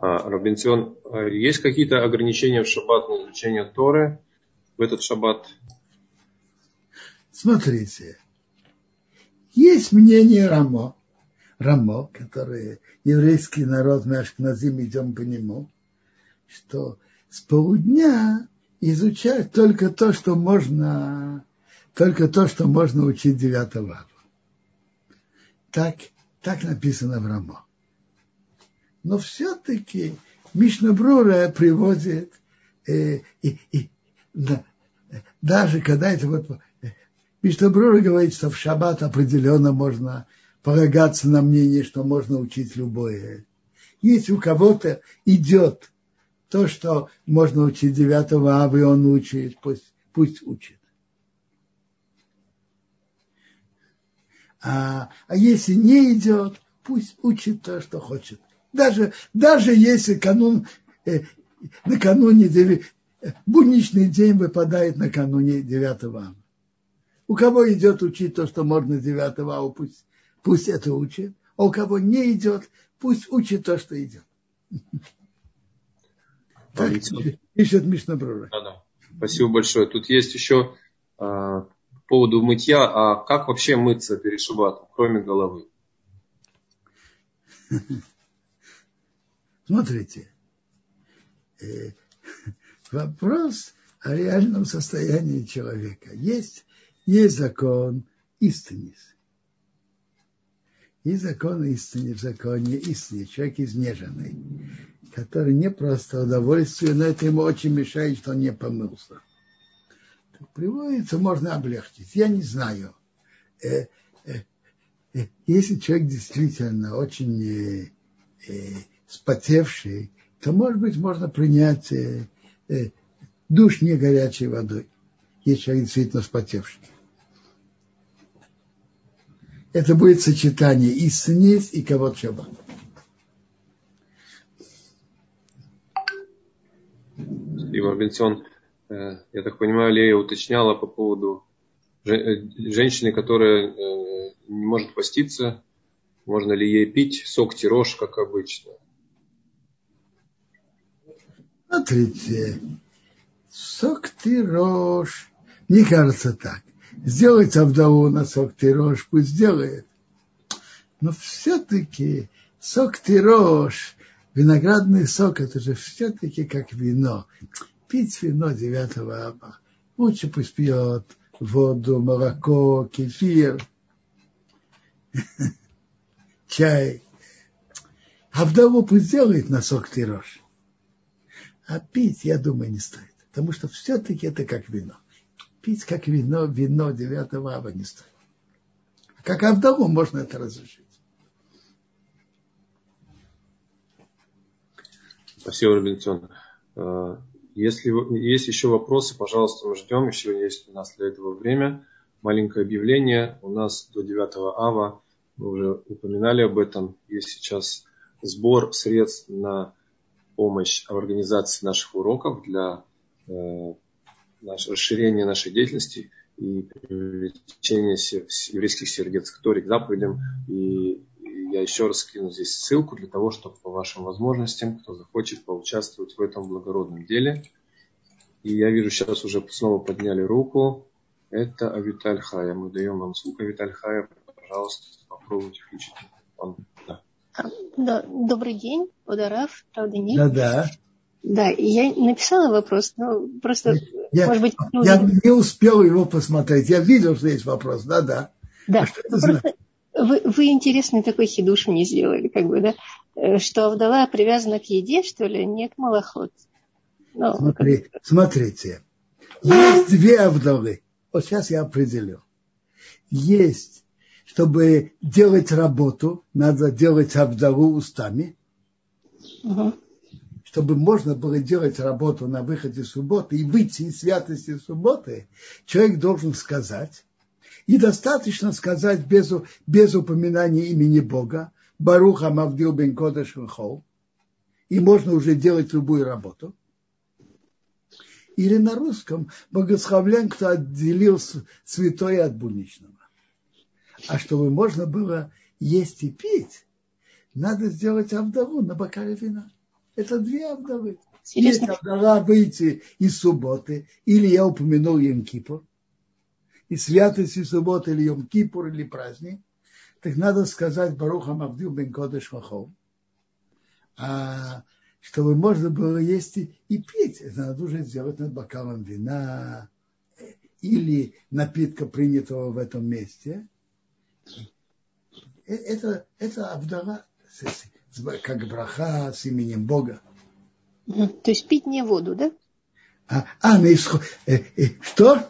А, Робинсон, а есть какие-то ограничения в шаббат на изучение Торы в этот шаббат? Смотрите, есть мнение Рамо, Рамо, который еврейский народ, мы Ашкназим идем по нему, что с полудня изучать только то, что можно, только то, что можно учить девятого Так, так написано в Рамо. Но все-таки Мишна Брура приводит, э, и, и, да, даже когда это вот э, Мишна Брура говорит, что в шаббат определенно можно полагаться на мнение, что можно учить любое. Если у кого-то идет то, что можно учить 9 ава, и он учит, пусть, пусть учит. А, а если не идет, пусть учит то, что хочет. Даже, даже если канун, э, накануне, будничный день выпадает накануне 9 ава. У кого идет учить то, что можно 9 ава, пусть, пусть это учит. А у кого не идет, пусть учит то, что идет. Так пишет Мишна Брура. Да, да. Спасибо большое. Тут есть еще а, поводу мытья, а как вообще мыться перед шабатом, кроме головы? Смотрите, э, вопрос о реальном состоянии человека. Есть, есть закон истины. И закон истины в законе истины. Человек изнеженный, который не просто удовольствие, но это ему очень мешает, что он не помылся. Так приводится, можно облегчить. Я не знаю. Э, э, если человек действительно очень спотевший, то, может быть, можно принять э, э, душ не горячей водой, если человек действительно спотевший. Это будет сочетание и сниз, и кого шаббат. Спасибо, Бенсон. Э, я так понимаю, Лея уточняла по поводу женщины, которая не может поститься, можно ли ей пить сок тирож, как обычно? Смотрите, сок тирож, мне кажется так. Сделать Авдову на сок тирож, пусть сделает. Но все-таки сок тирож, виноградный сок, это же все-таки как вино. Пить вино 9 аба. Лучше пусть пьет воду, молоко, кефир, чай. А вдову пусть сделает на сок тирож. А пить, я думаю, не стоит. Потому что все-таки это как вино. Пить как вино, вино 9 ава не стоит. Как Авдову можно это разрешить. Спасибо, Робинсон. А, если есть еще вопросы, пожалуйста, мы ждем. Еще есть у нас для этого время. Маленькое объявление. У нас до 9 ава, мы уже упоминали об этом, есть сейчас сбор средств на помощь в организации наших уроков для э, наш, расширения нашей деятельности и привлечения еврейских сердец к Торе, к заповедям. И, я еще раз скину здесь ссылку для того, чтобы по вашим возможностям, кто захочет поучаствовать в этом благородном деле. И я вижу, сейчас уже снова подняли руку. Это Авиталь Хая. Мы даем вам ссылку. Авиталь Хая, пожалуйста, попробуйте включить микрофон. Добрый день, Ударав, правда нет? Да, да. Да, я написала вопрос, но просто, я, может быть... Я не успел его посмотреть. Я видел, что есть вопрос, да, да. Да, а вы, вы интересный такой хидуш мне сделали, как бы, да, э, что вдова привязана к еде, что ли, не к малоход. Ну, Смотри, как... Смотрите, есть две вдовы. Вот сейчас я определю. Есть чтобы делать работу, надо делать Абдалу устами, угу. чтобы можно было делать работу на выходе субботы и выйти из святости субботы, человек должен сказать, и достаточно сказать без, без упоминания имени Бога, Баруха Мавдил бен Кодеш и можно уже делать любую работу. Или на русском благословляем, кто отделил святое от будничного. А чтобы можно было есть и пить, надо сделать авдову на бокале вина. Это две авдовы. Есть авдова выйти из субботы, или я упомянул Йом-Кипур, и святости субботы или Йом-Кипур, или праздник, так надо сказать Барухам Авдил бен Кодеш Вахов. А чтобы можно было есть и, и пить, это надо уже сделать над бокалом вина или напитка, принятого в этом месте – Э, это, это Авдала, как браха с именем Бога. То есть пить не воду, да? А, а на исход... Э, э, что?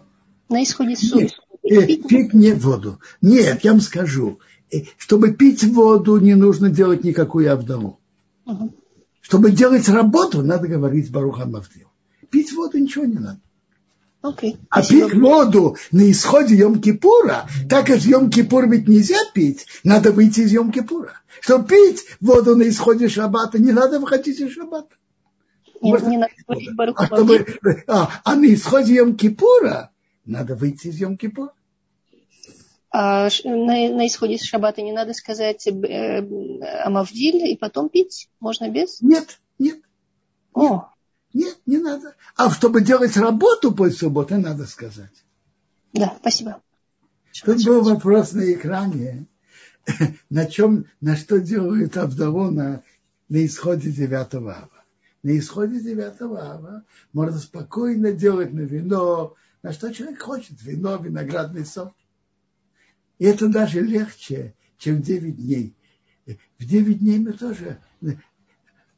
На исходе суда. Э, пить, пить не воду. Нет, я вам скажу. Э, чтобы пить воду, не нужно делать никакую Авдалу. Угу. Чтобы делать работу, надо говорить Баруха Мавдил. Пить воду ничего не надо. Okay. А пить воду на исходе Йом-Кипура, так как Йом-Кипур ведь нельзя пить, надо выйти из Йом-Кипура. Чтобы пить воду на исходе Шаббата, не надо выходить из Шаббата. Нет, не надо а, чтобы, а, а на исходе Йом-Кипура надо выйти из Йом-Кипура. А на, на исходе Шаббата не надо сказать э, Амавдиль и потом пить? Можно без? Нет, нет. О. Нет, не надо. А чтобы делать работу после субботы, надо сказать. Да, спасибо. Тут был вопрос на экране, на чем, на что делают Авдову на, на исходе 9 ава. На исходе 9 ава можно спокойно делать на вино, на что человек хочет, вино, виноградный сок. И это даже легче, чем 9 дней. В 9 дней мы тоже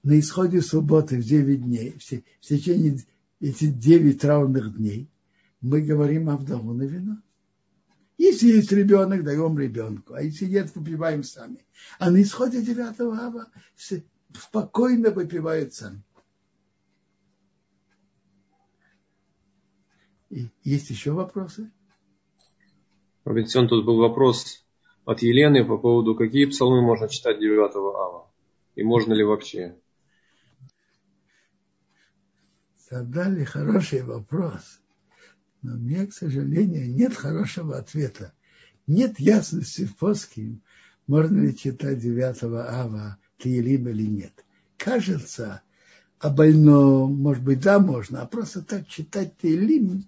на исходе субботы в 9 дней, в течение эти 9 траурных дней, мы говорим о вдову на вино. Если есть ребенок, даем ребенку, а если нет, выпиваем сами. А на исходе 9 ава спокойно выпивают сами. И есть еще вопросы? Робинсон, тут был вопрос от Елены по поводу, какие псалмы можно читать 9 ава. И можно ли вообще? Задали хороший вопрос. Но мне, к сожалению, нет хорошего ответа. Нет ясности в поске, можно ли читать 9 ава Тиелим или нет. Кажется, а больно, может быть, да, можно, а просто так читать Тиелим,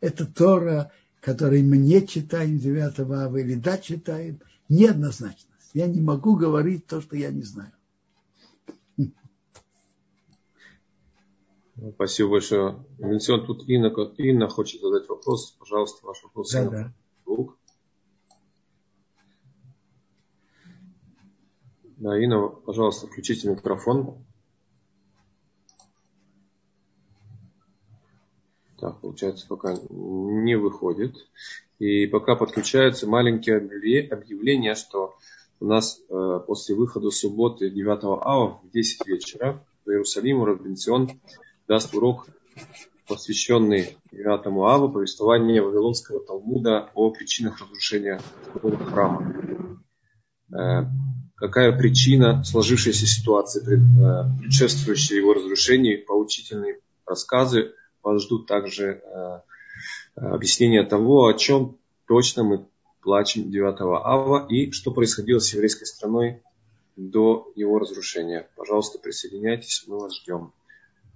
это Тора, который мы не читаем 9 ава или да читаем, неоднозначность. Я не могу говорить то, что я не знаю. Спасибо большое. Винсент, тут Инна, Инна хочет задать вопрос. Пожалуйста, ваш вопрос. Да, да. Да, Инна, пожалуйста, включите микрофон. Так, получается, пока не выходит. И пока подключаются маленькие объявления, что у нас э, после выхода субботы 9 ава в 10 вечера в Иерусалиму Робинсион даст урок, посвященный 9 аву, повествование Вавилонского Талмуда о причинах разрушения храма. Э, какая причина сложившейся ситуации, э, предшествующей его разрушению, поучительные рассказы. Вас ждут также э, объяснение того, о чем точно мы плачем 9 ава и что происходило с еврейской страной до его разрушения. Пожалуйста, присоединяйтесь, мы вас ждем.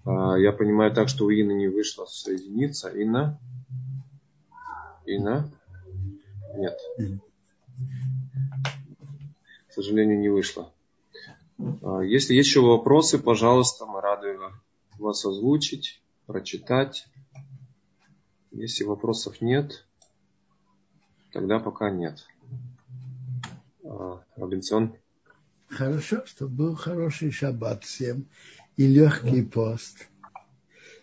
А, я понимаю так, что у Инны не вышло соединиться. Инна? Инна? Нет. К сожалению, не вышло. А, если есть еще вопросы, пожалуйста, мы рады вас озвучить, прочитать. Если вопросов нет, тогда пока нет. А, Робинсон? Хорошо, чтобы был хороший шаббат всем и легкий пост.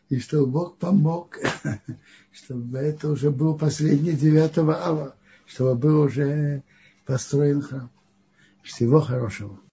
И чтобы Бог помог, чтобы это уже был последний 9 ава, чтобы был уже построен храм. Всего хорошего.